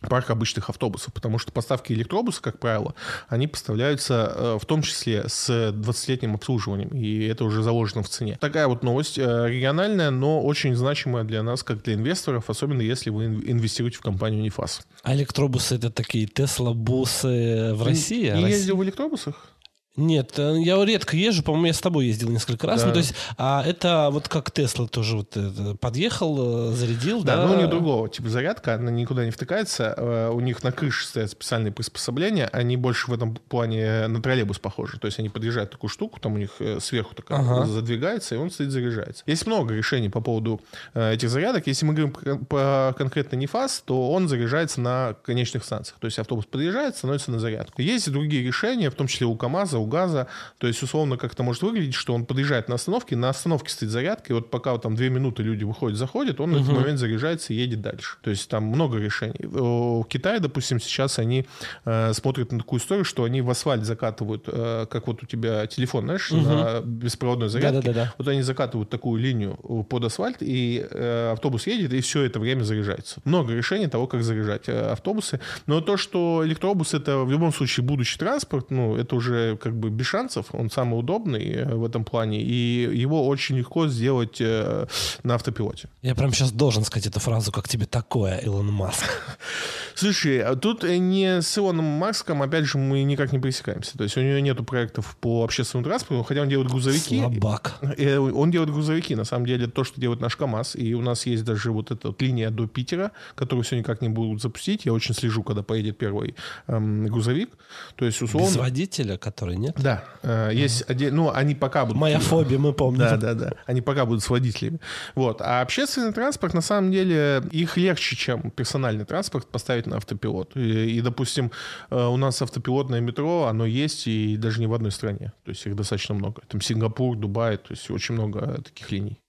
парк обычных автобусов, потому что поставки электробуса, как правило, они поставляются э, в том числе с 20-летним обслуживанием, и это уже заложено в цене. Такая вот новость э, региональная, но очень значимая для нас, как для инвесторов, особенно если вы инвестируете в компанию Нефас. А электробусы — это такие Тесла-бусы в России? Не ездил в электробусах? Нет, э, я редко езжу, по-моему, я с тобой ездил несколько раз. Да. Ну, то есть, а это вот как Тесла тоже вот э, подъехал, э, зарядил, да? Да, ну них другого типа зарядка, она никуда не втыкается. У них на крыше стоят специальные приспособления, они больше в этом плане на троллейбус похожи. То есть они подъезжают такую штуку, там у них сверху такая ага. задвигается, и он стоит заряжается. Есть много решений по поводу этих зарядок. Если мы говорим по конкретно НИФАС, то он заряжается на конечных станциях. То есть автобус подъезжает, становится на зарядку. Есть и другие решения, в том числе у КАМАЗа, у газа. То есть, условно, как это может выглядеть, что он подъезжает на остановке, на остановке стоит зарядка, и вот пока вот там две минуты люди выходят, заходят, он угу. в этот момент заряжается и едет дальше. То есть там много решений. В Китае, допустим, сейчас они э, смотрят на такую историю, что они в асфальт закатывают, э, как вот у тебя телефон, знаешь, угу. на беспроводной зарядке. Да-да-да. Вот они закатывают такую линию под асфальт, и э, автобус едет, и все это время заряжается. Много решений того, как заряжать э, автобусы. Но то, что электробус это в любом случае будущий транспорт, ну, это уже как бы без шансов, он самый удобный э, в этом плане, и его очень легко сделать э, на автопилоте. Я прям сейчас должен сказать эту фразу, как тебе такое, Илон Маск. Слушай, а тут не с Илоном Маском, опять же, мы никак не пересекаемся. То есть у него нету проектов по общественному транспорту, хотя он делает грузовики. Слабак. Э, он делает грузовики, на самом деле, то, что делает наш КАМАЗ. И у нас есть даже вот эта вот линия до Питера, которую все никак не будут запустить. Я очень слежу, когда поедет первый эм, грузовик. То есть, условно... Без водителя, который нет? Да. Э, есть mm отдельно... Ну, они пока будут... Моя фобия, мы помним. Да, да, да. Они пока будут с водителями. Вот. А общественный транспорт, на самом деле, их легче, чем персональный транспорт поставить на автопилот. И, и допустим, э, у нас автопилотное метро, оно есть и даже не в одной стране. То есть их достаточно много. Там Сингапур, Дубай, то есть очень много таких линий.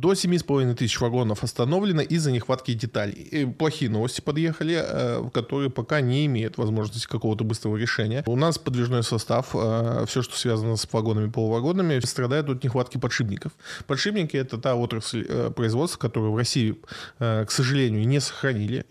До 7,5 тысяч вагонов остановлено из-за нехватки деталей. И плохие новости подъехали, э, которые пока не имеют возможности какого-то быстрого решения. У нас подвижной состав, э, все, что связано с вагонами, полувагонами, страдает от нехватки подшипников. Подшипники — это та отрасль э, производства, которую в России, к сожалению, не сохранили,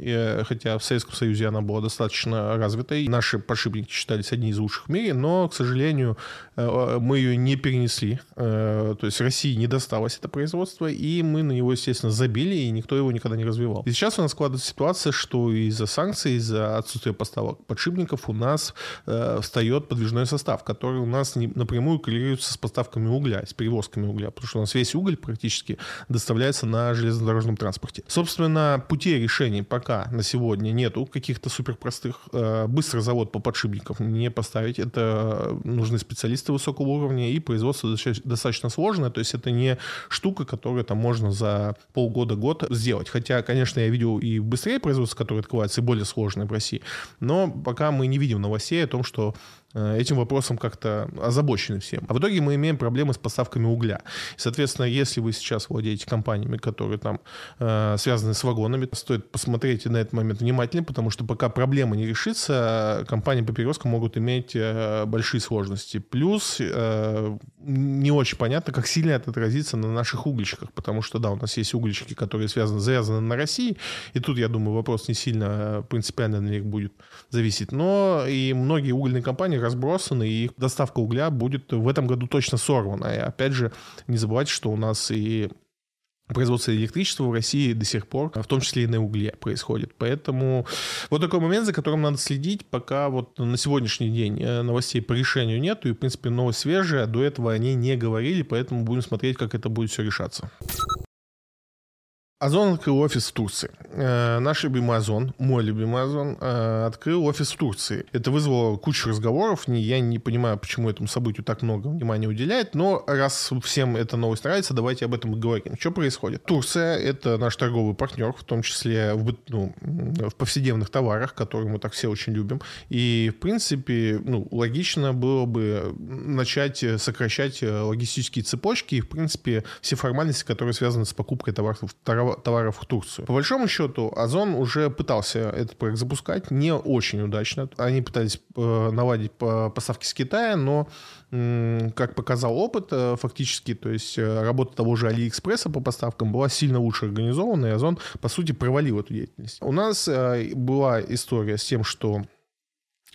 хотя в Советском Союзе она была достаточно развитой. Наши подшипники считались одни из лучших в мире, но, к сожалению, мы ее не перенесли. То есть России не досталось это производство, и мы на него, естественно, забили, и никто его никогда не развивал. И сейчас у нас складывается ситуация, что из-за санкций, из-за отсутствия поставок подшипников у нас э, встает подвижной состав, который у нас напрямую коррелируется с поставками угля, с перевозками угля, потому что у нас весь уголь практически доставляется на железнодорожном транспорте. Собственно, путей решений пока на сегодня нету каких-то суперпростых. Э, быстро завод по подшипникам не поставить. Это нужны специалисты высокого уровня, и производство достаточно сложное, то есть это не штука, которая там можно за полгода-год сделать. Хотя, конечно, я видел и быстрее производство, которое открывается, и более сложное в России. Но пока мы не видим новостей о том, что этим вопросом как-то озабочены всем. А в итоге мы имеем проблемы с поставками угля. Соответственно, если вы сейчас владеете компаниями, которые там э, связаны с вагонами, стоит посмотреть на этот момент внимательно, потому что пока проблема не решится, компании по перевозкам могут иметь э, большие сложности. Плюс э, не очень понятно, как сильно это отразится на наших угольщиках, потому что, да, у нас есть угольщики, которые связаны, завязаны на России, и тут, я думаю, вопрос не сильно э, принципиально на них будет зависеть. Но и многие угольные компании разбросаны, и их доставка угля будет в этом году точно сорвана. И опять же, не забывайте, что у нас и производство электричества в России до сих пор, в том числе и на угле, происходит. Поэтому вот такой момент, за которым надо следить, пока вот на сегодняшний день э, новостей по решению нету, и, в принципе, новость свежая, до этого они не говорили, поэтому будем смотреть, как это будет все решаться. Озон открыл офис в Турции. Э, наш любимый Озон, мой любимый Озон, э, открыл офис в Турции. Это вызвало кучу разговоров. Не, я не понимаю, почему этому событию так много внимания уделяет, но раз всем эта новость нравится, давайте об этом и говорим. Что происходит? Турция — это наш торговый партнер, в том числе в, ну, в повседневных товарах, которые мы так все очень любим. И, в принципе, ну, логично было бы начать сокращать логистические цепочки и, в принципе, все формальности, которые связаны с покупкой товаров, товаров товаров в Турцию. По большому счету, Озон уже пытался этот проект запускать, не очень удачно. Они пытались э, наладить поставки с Китая, но как показал опыт, э, фактически, то есть э, работа того же Алиэкспресса по поставкам была сильно лучше организована, и Озон, по сути, провалил эту деятельность. У нас была история с тем, что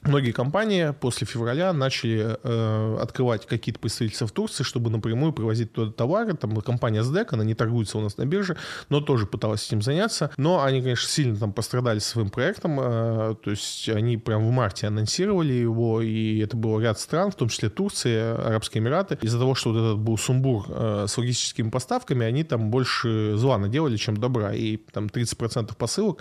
Многие компании после февраля начали э, открывать какие-то представительства в Турции, чтобы напрямую привозить туда товары. Там компания СДЭК, она не торгуется у нас на бирже, но тоже пыталась этим заняться. Но они, конечно, сильно там пострадали своим проектом. Э, то есть они прям в марте анонсировали его, и это был ряд стран, в том числе Турция, Арабские Эмираты. Из-за того, что вот этот был сумбур э, с логистическими поставками, они там больше зла наделали, чем добра. И там 30% посылок,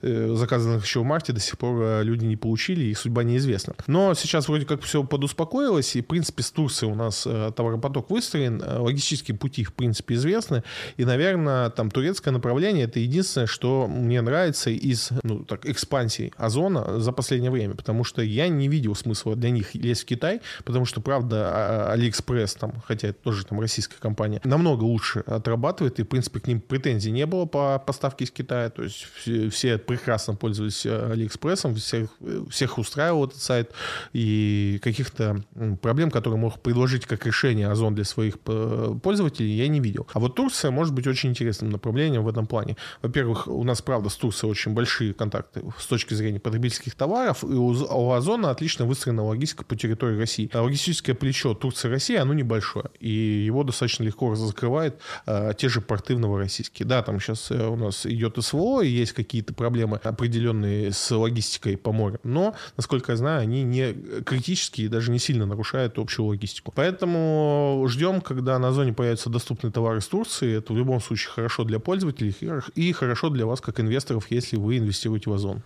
э, заказанных еще в марте, до сих пор э, люди не получили, и судьба судьба неизвестна. Но сейчас вроде как все подуспокоилось, и, в принципе, с Турцией у нас э, товаропоток выстроен, э, логистические пути, в принципе, известны, и, наверное, там турецкое направление — это единственное, что мне нравится из, ну, так, экспансии Озона за последнее время, потому что я не видел смысла для них лезть в Китай, потому что, правда, а, а, Алиэкспресс, там, хотя это тоже там российская компания, намного лучше отрабатывает, и, в принципе, к ним претензий не было по поставке из Китая, то есть все, все прекрасно пользовались э, Алиэкспрессом, всех, всех устраивали, устраивал этот сайт, и каких-то проблем, которые мог предложить как решение Озон для своих пользователей, я не видел. А вот Турция может быть очень интересным направлением в этом плане. Во-первых, у нас, правда, с Турцией очень большие контакты с точки зрения потребительских товаров, и у Озона отлично выстроена логистика по территории России. А логистическое плечо Турции-России, оно небольшое, и его достаточно легко закрывает а, те же порты в Новороссийске. Да, там сейчас э, у нас идет СВО, и есть какие-то проблемы определенные с логистикой по морю, но, насколько насколько я знаю, они не критические и даже не сильно нарушают общую логистику. Поэтому ждем, когда на зоне появятся доступные товары из Турции. Это в любом случае хорошо для пользователей и хорошо для вас, как инвесторов, если вы инвестируете в Озон.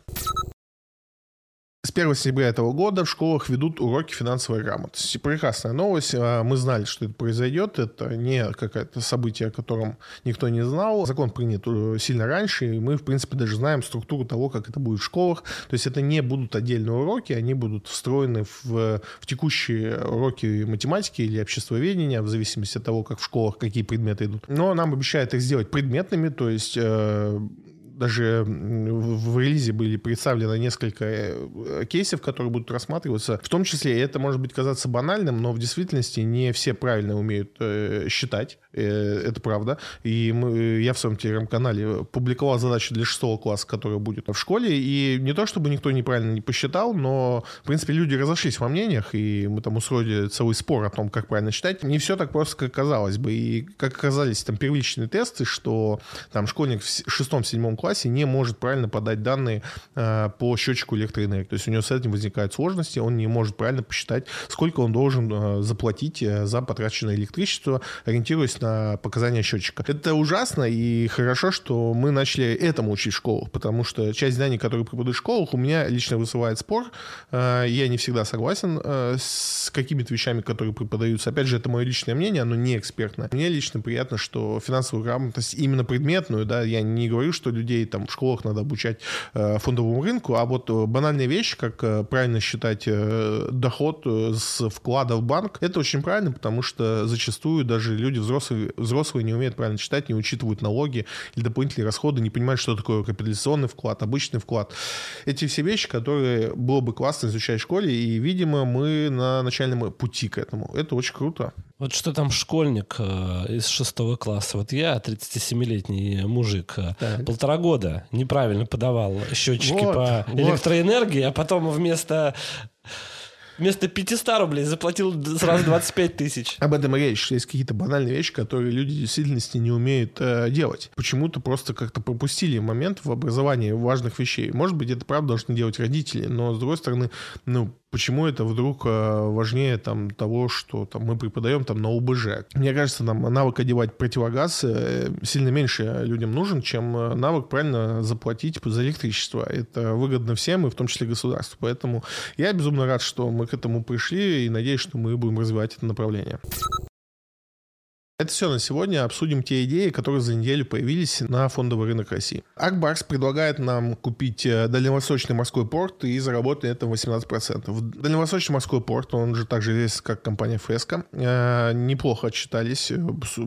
С 1 сентября этого года в школах ведут уроки финансовой грамотности. Прекрасная новость. А, мы знали, что это произойдет. Это не какое-то событие, о котором никто не знал. Закон принят э, сильно раньше, и мы, в принципе, даже знаем структуру того, как это будет в школах. То есть это не будут отдельные уроки, они будут встроены в, в текущие уроки математики или обществоведения, в зависимости от того, как в школах какие предметы идут. Но нам обещают их сделать предметными, то есть э, даже в релизе были представлены несколько э, кейсов, которые будут рассматриваться. В том числе, это может быть казаться банальным, но в действительности не все правильно умеют э, считать. Э, это правда. И мы, я в своем телеграм-канале публиковал задачу для шестого класса, которая будет в школе. И не то, чтобы никто неправильно не посчитал, но, в принципе, люди разошлись во мнениях, и мы там устроили целый спор о том, как правильно считать. Не все так просто, как казалось бы. И как оказались там первичные тесты, что там школьник в шестом-седьмом классе не может правильно подать данные э, по счетчику электроэнергии. То есть у него с этим возникают сложности, он не может правильно посчитать, сколько он должен э, заплатить э, за потраченное электричество, ориентируясь на показания счетчика. Это ужасно, и хорошо, что мы начали этому учить в школах, потому что часть знаний, которые преподают в школах, у меня лично вызывает спор. Я не всегда согласен с какими-то вещами, которые преподаются. Опять же, это мое личное мнение, оно не экспертное. Мне лично приятно, что финансовую грамотность, именно предметную, да, я не говорю, что людей там в школах надо обучать э, фондовому рынку, а вот э, банальная вещь, как э, правильно считать доход с вклада в банк, это очень правильно, потому что зачастую даже люди взрослые, взрослые не умеют правильно считать, не учитывают налоги или дополнительные расходы, не понимают, что такое капитализационный вклад, обычный вклад. Эти все вещи, которые было бы классно изучать в школе, и, видимо, мы на начальном пути к этому. Это очень круто. Вот что там школьник э, из шестого класса, вот я, 37-летний мужик, так. полтора года года неправильно подавал счетчики вот, по вот. электроэнергии, а потом вместо вместо 500 рублей заплатил сразу 25 тысяч. Об этом и речь. Есть какие-то банальные вещи, которые люди в действительности не умеют э, делать. Почему-то просто как-то пропустили момент в образовании важных вещей. Может быть, это правда должны делать родители, но, с другой стороны, ну, почему это вдруг э, важнее там, того, что там, мы преподаем там, на ОБЖ. Мне кажется, нам навык одевать противогаз э, сильно меньше людям нужен, чем э, навык правильно заплатить за электричество. Это выгодно всем, и в том числе государству. Поэтому я безумно рад, что мы к этому пришли, и надеюсь, что мы будем развивать это направление. Это все на сегодня. Обсудим те идеи, которые за неделю появились на фондовый рынок России. Акбарс предлагает нам купить э, дальневосточный морской порт и заработать на этом 18%. Дальневосточный морской порт, он же также известен как компания Феска, э, неплохо отчитались, э,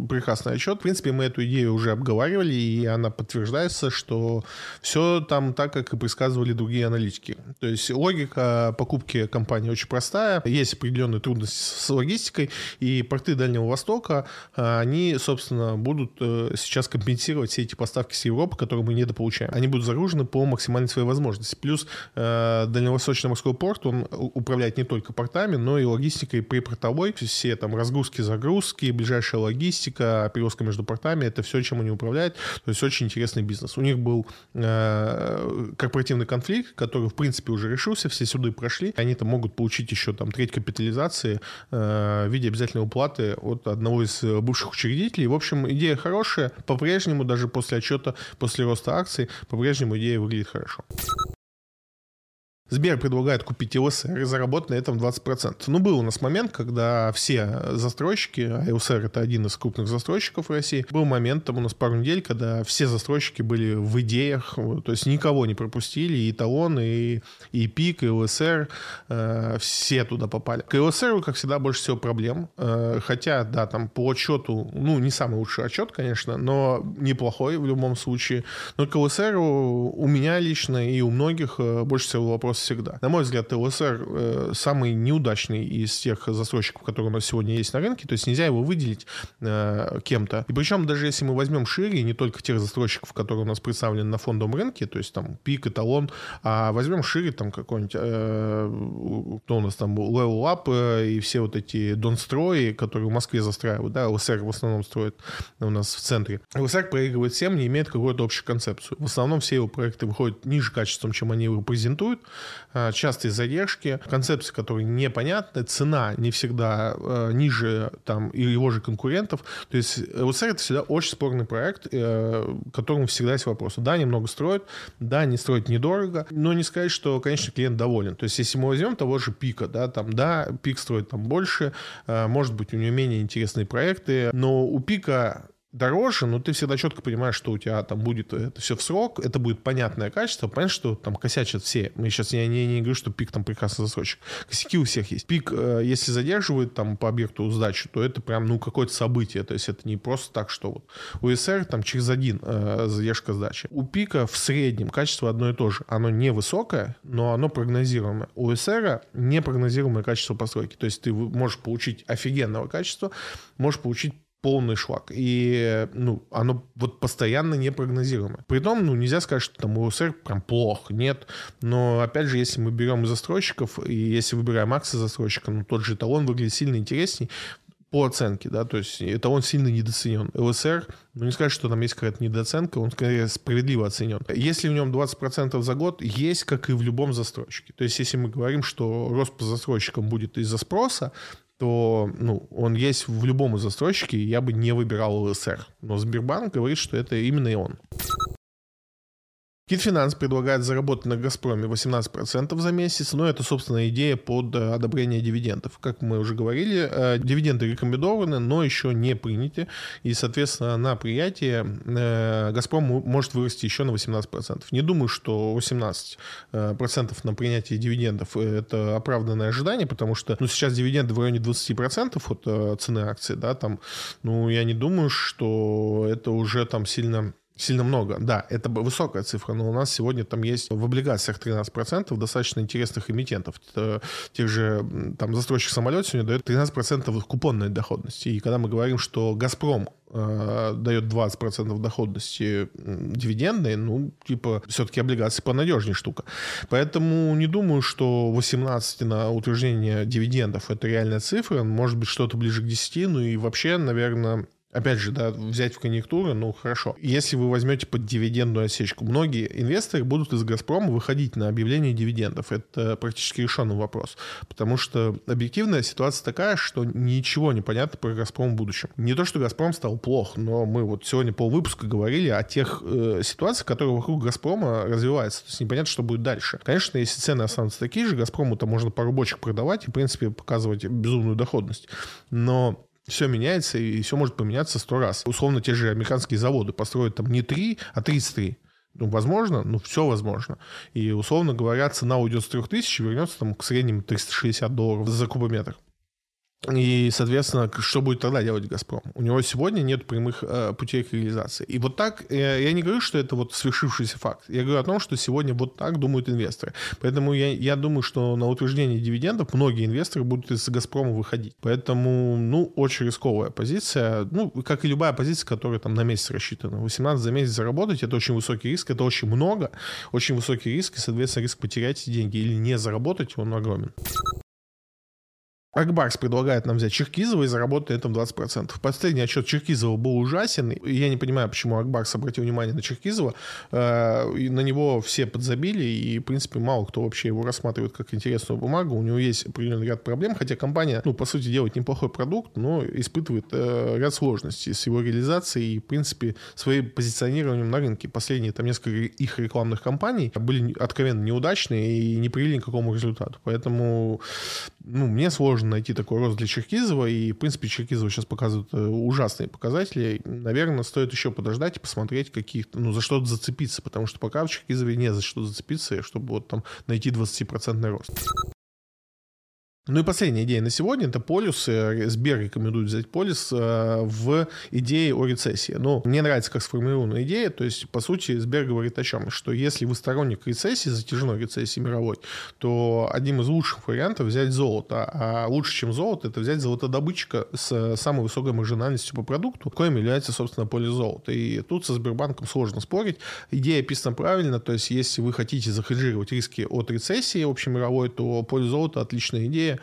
прекрасный отчет. В принципе, мы эту идею уже обговаривали, и она подтверждается, что все там так, как и предсказывали другие аналитики. То есть логика покупки компании очень простая. Есть определенные трудности с логистикой, и порты Дальнего Востока они, собственно, будут э, сейчас компенсировать все эти поставки с Европы, которые мы недополучаем. Они будут загружены по максимальной своей возможности. Плюс э, Дальневосточный морской порт, он управляет не только портами, но и логистикой припортовой. Все там разгрузки, загрузки, ближайшая логистика, перевозка между портами, это все, чем они управляют. То есть очень интересный бизнес. У них был э, корпоративный конфликт, который, в принципе, уже решился, все суды прошли. Они там могут получить еще там треть капитализации в виде обязательной уплаты от одного из бывших учредителей. В общем, идея хорошая. По-прежнему, даже после отчета, после роста акций, по-прежнему идея выглядит хорошо. Сбер предлагает купить ЛСР и заработать на этом 20%. Ну, был у нас момент, когда все застройщики, а ЛСР это один из крупных застройщиков в России, был момент там у нас пару недель, когда все застройщики были в идеях, то есть никого не пропустили, и Талон, и, и ПИК, и ЛСР, э, все туда попали. К ЛСР, как всегда, больше всего проблем, э, хотя, да, там по отчету, ну, не самый лучший отчет, конечно, но неплохой в любом случае. Но к ЛСР у меня лично и у многих э, больше всего вопрос вопрос всегда. На мой взгляд, ЛСР э, самый неудачный из тех застройщиков, которые у нас сегодня есть на рынке, то есть нельзя его выделить э, кем-то. И причем даже если мы возьмем шире, не только тех застройщиков, которые у нас представлены на фондовом рынке, то есть там пик, эталон, а возьмем шире там какой-нибудь, э, кто у нас там Level Up э, и все вот эти Донстрои, которые в Москве застраивают, да, ЛСР в основном строит у нас в центре. ЛСР проигрывает всем, не имеет какую-то общую концепцию. В основном все его проекты выходят ниже качеством, чем они его презентуют, частые задержки, концепции, которые непонятны, цена не всегда э, ниже там и его же конкурентов. То есть ЛСР это всегда очень спорный проект, э, которому всегда есть вопросы. Да, немного строят, да, не строят недорого, но не сказать, что, конечно, клиент доволен. То есть если мы возьмем того же Пика, да, там, да, Пик строит там больше, э, может быть, у него менее интересные проекты, но у Пика дороже, но ты всегда четко понимаешь, что у тебя там будет это все в срок, это будет понятное качество, понятно, что там косячат все. Мы сейчас я не, не говорю, что пик там прекрасно засрочек. Косяки у всех есть. Пик, э, если задерживает там по объекту сдачу, то это прям, ну, какое-то событие. То есть это не просто так, что вот у СР там через один э, задержка сдачи. У пика в среднем качество одно и то же. Оно не высокое, но оно прогнозируемое. У СР непрогнозируемое качество постройки. То есть ты можешь получить офигенного качества, можешь получить полный шлак. И, ну, оно вот постоянно непрогнозируемое. Притом, ну, нельзя сказать, что там УСР прям плохо, нет. Но, опять же, если мы берем застройщиков, и если выбираем акции застройщика, ну, тот же эталон выглядит сильно интересней, по оценке, да, то есть это он сильно недооценен. ЛСР, ну не сказать, что там есть какая-то недооценка, он скорее справедливо оценен. Если в нем 20% за год, есть как и в любом застройщике. То есть если мы говорим, что рост по застройщикам будет из-за спроса, то ну, он есть в любом застройщике, и я бы не выбирал ЛСР. Но Сбербанк говорит, что это именно и он. Китфинанс предлагает заработать на «Газпроме» 18% за месяц, но это, собственно, идея под э, одобрение дивидендов. Как мы уже говорили, э, дивиденды рекомендованы, но еще не приняты, и, соответственно, на приятие э, «Газпром» может вырасти еще на 18%. Не думаю, что 18% на принятие дивидендов – это оправданное ожидание, потому что ну, сейчас дивиденды в районе 20% от цены акции, да, там, ну, я не думаю, что это уже там сильно Сильно много, да, это высокая цифра, но у нас сегодня там есть в облигациях 13% достаточно интересных эмитентов. Тех же, там, застройщик самолет сегодня дает 13% купонной доходности. И когда мы говорим, что «Газпром» э, дает 20% доходности дивидендной, ну, типа, все-таки облигации понадежнее штука. Поэтому не думаю, что 18 на утверждение дивидендов это реальная цифра, может быть, что-то ближе к 10, ну и вообще, наверное, опять же, да, взять в конъюнктуру, ну, хорошо. Если вы возьмете под дивидендную осечку, многие инвесторы будут из «Газпрома» выходить на объявление дивидендов. Это практически решенный вопрос. Потому что объективная ситуация такая, что ничего не понятно про «Газпром» в будущем. Не то, что «Газпром» стал плох, но мы вот сегодня полвыпуска говорили о тех э, ситуациях, которые вокруг «Газпрома» развиваются. То есть непонятно, что будет дальше. Конечно, если цены останутся такие же, «Газпрому» то можно пару бочек продавать и, в принципе, показывать безумную доходность. Но все меняется, и все может поменяться сто раз. Условно, те же американские заводы построят там не 3, а 33. Ну, возможно, ну, все возможно. И, условно говоря, цена уйдет с 3000 и вернется там к среднему 360 долларов за кубометр. И, соответственно, что будет тогда делать «Газпром»? У него сегодня нет прямых э, путей к реализации. И вот так, э, я не говорю, что это вот свершившийся факт. Я говорю о том, что сегодня вот так думают инвесторы. Поэтому я, я думаю, что на утверждение дивидендов многие инвесторы будут из «Газпрома» выходить. Поэтому, ну, очень рисковая позиция. Ну, как и любая позиция, которая там на месяц рассчитана. 18 за месяц заработать – это очень высокий риск, это очень много, очень высокий риск, и, соответственно, риск потерять деньги или не заработать, он огромен. Акбарс предлагает нам взять Черкизова и заработать на этом 20%. Последний отчет Черкизова был ужасен. Я не понимаю, почему Акбарс обратил внимание на Черкизова. Э, и на него все подзабили, и, в принципе, мало кто вообще его рассматривает как интересную бумагу. У него есть определенный ряд проблем, хотя компания, ну, по сути, делает неплохой продукт, но испытывает э, ряд сложностей с его реализацией и, в принципе, своим позиционированием на рынке. Последние там несколько их рекламных кампаний были откровенно неудачные и не привели к какому результату. Поэтому, ну, мне сложно сложно найти такой рост для Черкизова, и, в принципе, Черкизова сейчас показывают э, ужасные показатели. Наверное, стоит еще подождать и посмотреть, каких ну, за что-то зацепиться, потому что пока в Черкизове не за что зацепиться, чтобы вот там найти 20% рост. Ну и последняя идея на сегодня – это полюс. Э, Сбер рекомендует взять полюс э, в идее о рецессии. Ну, мне нравится, как сформулирована идея. То есть, по сути, Сбер говорит о чем? Что если вы сторонник рецессии, затяжной рецессии мировой, то одним из лучших вариантов взять золото. А лучше, чем золото, это взять золотодобытчика с самой высокой маржинальностью по продукту, коим является, собственно, поле золота. И тут со Сбербанком сложно спорить. Идея описана правильно. То есть, если вы хотите захеджировать риски от рецессии общемировой, то поле золота – отличная идея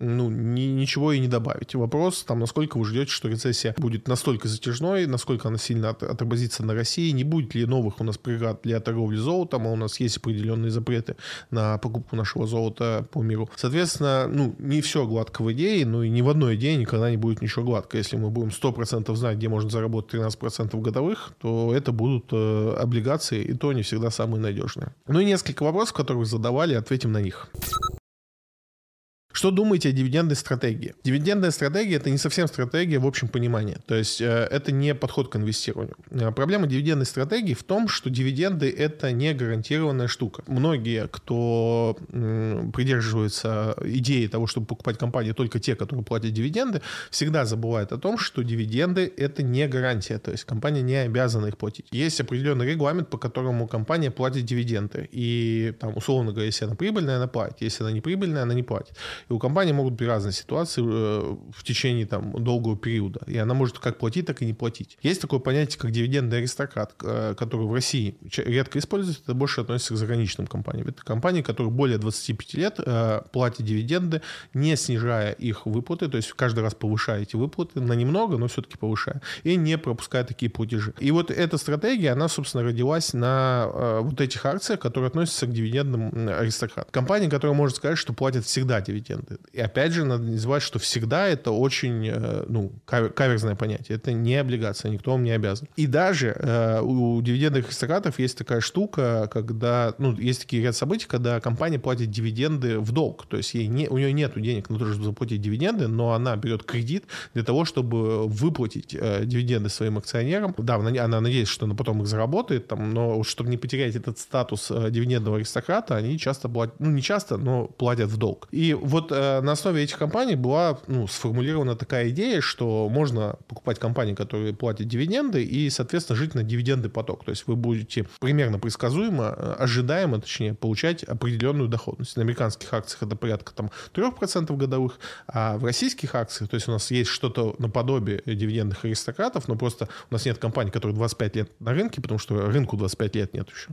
ну, ни, ничего и не добавить. Вопрос, там, насколько вы ждете, что рецессия будет настолько затяжной, насколько она сильно от, отобразится на России, не будет ли новых у нас преград для торговли золотом, а у нас есть определенные запреты на покупку нашего золота по миру. Соответственно, ну, не все гладко в идее, но и ни в одной идее никогда не будет ничего гладко. Если мы будем 100% знать, где можно заработать 13% годовых, то это будут э, облигации, и то не всегда самые надежные. Ну и несколько вопросов, которые задавали, ответим на них. Что думаете о дивидендной стратегии? Дивидендная стратегия – это не совсем стратегия в общем понимании. То есть э, это не подход к инвестированию. Э, проблема дивидендной стратегии в том, что дивиденды – это не гарантированная штука. Многие, кто придерживается идеи того, чтобы покупать компании только те, которые платят дивиденды, всегда забывают о том, что дивиденды – это не гарантия. То есть компания не обязана их платить. Есть определенный регламент, по которому компания платит дивиденды. И там, условно говоря, если она прибыльная, она платит. Если она не прибыльная, она не платит. И у компании могут быть разные ситуации э, в течение там, долгого периода. И она может как платить, так и не платить. Есть такое понятие, как дивидендный аристократ, э, который в России редко используется, это больше относится к заграничным компаниям. Это компании, которые более 25 лет э, платят дивиденды, не снижая их выплаты, то есть каждый раз повышая эти выплаты на немного, но все-таки повышая, и не пропуская такие платежи. И вот эта стратегия, она, собственно, родилась на вот этих акциях, которые относятся к дивидендным аристократам. Компания, которая может сказать, что платят всегда дивиденды дивиденды. И опять же, надо не забывать, что всегда это очень, э, ну, каверзное понятие. Это не облигация, никто вам не обязан. И даже э, у дивидендных аристократов есть такая штука, когда, ну, есть такие ряд событий, когда компания платит дивиденды в долг. То есть ей не, у нее нет денег на то, чтобы заплатить дивиденды, но она берет кредит для того, чтобы выплатить э, дивиденды своим акционерам. Да, она, она надеется, что она потом их заработает, там, но чтобы не потерять этот статус дивидендного аристократа, они часто платят, ну, не часто, но платят в долг. И вот э, на основе этих компаний была ну, сформулирована такая идея, что можно покупать компании, которые платят дивиденды, и, соответственно, жить на дивиденды поток. То есть вы будете примерно предсказуемо, э, ожидаемо, точнее, получать определенную доходность. На американских акциях это порядка там, 3% годовых, а в российских акциях, то есть у нас есть что-то наподобие дивидендных аристократов, но просто у нас нет компаний, которые 25 лет на рынке, потому что рынку 25 лет нет еще.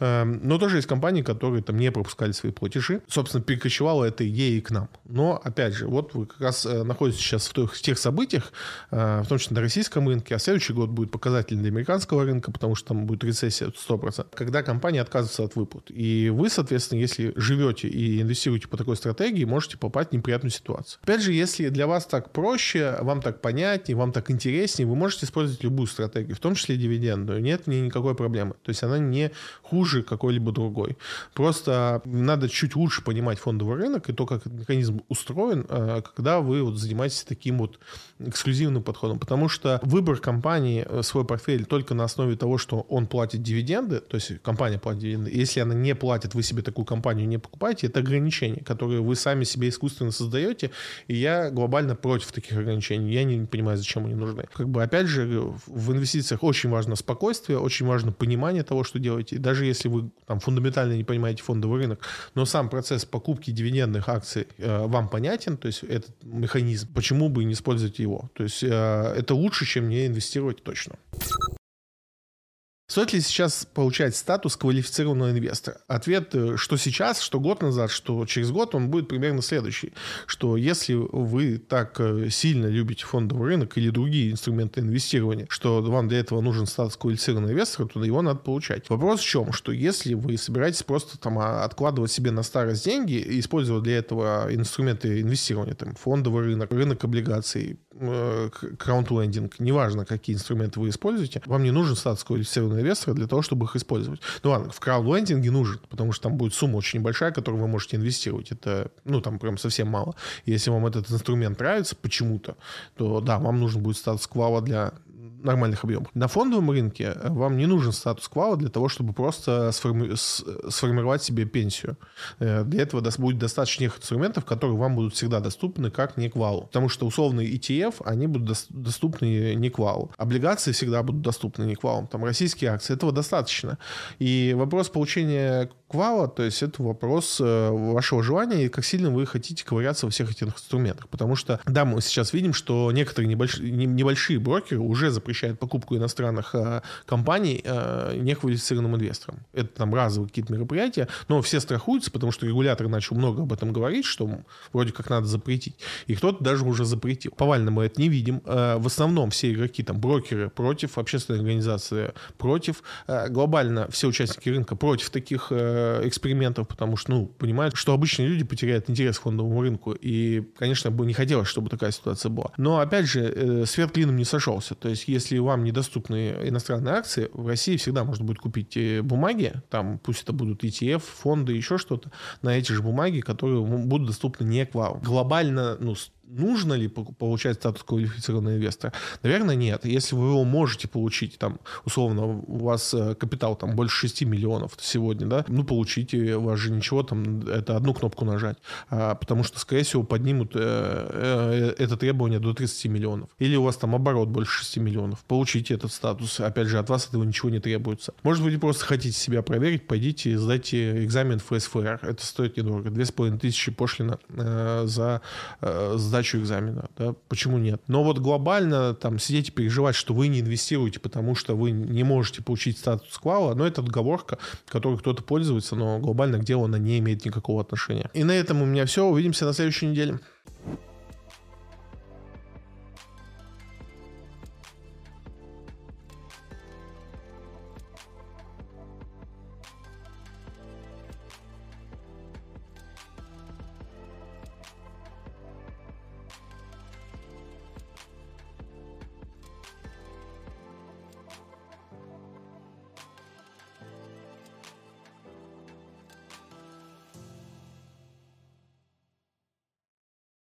Эм, но тоже есть компании, которые там не пропускали свои платежи. Собственно, перекочевала эта идея к нам. Но, опять же, вот вы как раз э, находитесь сейчас в тех, в тех событиях, э, в том числе на российском рынке, а следующий год будет показательный для американского рынка, потому что там будет рецессия 100%, когда компания отказывается от выплат. И вы, соответственно, если живете и инвестируете по такой стратегии, можете попасть в неприятную ситуацию. Опять же, если для вас так проще, вам так понятнее, вам так интереснее, вы можете использовать любую стратегию, в том числе дивидендную. Нет в ней никакой проблемы. То есть она не хуже какой-либо другой. Просто надо чуть лучше понимать фондовый рынок и то, как этот механизм устроен, э, когда вы вот занимаетесь таким вот эксклюзивным подходом. Потому что выбор компании э, свой портфель только на основе того, что он платит дивиденды, то есть компания платит дивиденды, если она не платит, вы себе такую компанию не покупаете, это ограничения, которые вы сами себе искусственно создаете, и я глобально против таких ограничений. Я не понимаю, зачем они нужны. Как бы, опять же, в инвестициях очень важно спокойствие, очень важно понимание того, что делаете. Даже если вы там фундаментально не понимаете фондовый рынок, но сам процесс покупки дивидендных акций э, вам понятен, то есть этот механизм, почему бы не использовать его? То есть э, это лучше, чем не инвестировать точно. Стоит ли сейчас получать статус квалифицированного инвестора? Ответ, э, что сейчас, что год назад, что через год, он будет примерно следующий. Что если вы так э, сильно любите фондовый рынок или другие инструменты инвестирования, что вам для этого нужен статус квалифицированного инвестора, то его надо получать. Вопрос в чем? Что если вы собираетесь просто там а, откладывать себе на старость деньги и использовать для этого инструменты инвестирования, там фондовый рынок, рынок облигаций, э, краунд-лендинг, неважно, какие инструменты вы используете, вам не нужен статус квалифицированного инвестора для того, чтобы их использовать. Ну ладно, в краудлендинге нужен, потому что там будет сумма очень большая, которую вы можете инвестировать. Это, ну, там прям совсем мало. Если вам этот инструмент нравится почему-то, то да, вам нужен будет статус квала для нормальных объемах. На фондовом рынке э, вам не нужен статус квала для того, чтобы просто сформи- сформировать себе пенсию. Э, для этого будет достаточно тех инструментов, которые вам будут всегда доступны как не квалу. Потому что условные ETF, они будут доступны не квалу. Облигации всегда будут доступны не квалу. Там российские акции, этого достаточно. И вопрос получения квала, то есть это вопрос э, вашего желания и как сильно вы хотите ковыряться во всех этих инструментах. Потому что, да, мы сейчас видим, что некоторые небольшие, небольшие брокеры уже запрещают покупку иностранных э, компаний э, неквалифицированным инвесторам. Это там разовые какие-то мероприятия, но все страхуются, потому что регулятор начал много об этом говорить, что вроде как надо запретить. И кто-то даже уже запретил. Повально мы это не видим. Э, в основном все игроки, там, брокеры против, общественные организации против, э, глобально все участники рынка против таких Э, экспериментов, потому что, ну, понимают, что обычные люди потеряют интерес к фондовому рынку. И, конечно, бы не хотелось, чтобы такая ситуация была. Но, опять же, э, свет клином не сошелся. То есть, если вам недоступны иностранные акции, в России всегда можно будет купить э, бумаги, там, пусть это будут ETF, фонды, еще что-то, на эти же бумаги, которые будут доступны не к вам. Глобально, ну, нужно ли получать статус квалифицированного инвестора? Наверное, нет. Если вы его можете получить, там, условно, у вас э, капитал там больше 6 миллионов сегодня, да, ну, получите, у вас же ничего, там, это одну кнопку нажать, а, потому что, скорее всего, поднимут э, э, это требование до 30 миллионов. Или у вас там оборот больше 6 миллионов, получите этот статус, опять же, от вас этого ничего не требуется. Может быть, просто хотите себя проверить, пойдите и сдайте экзамен в ФСФР, это стоит недорого, 2500 пошлина э, за э, сдачу экзамена. Да? Почему нет? Но вот глобально там сидеть и переживать, что вы не инвестируете, потому что вы не можете получить статус квала, но это отговорка, которой кто-то пользуется, но глобально к делу она не имеет никакого отношения. И на этом у меня все. Увидимся на следующей неделе.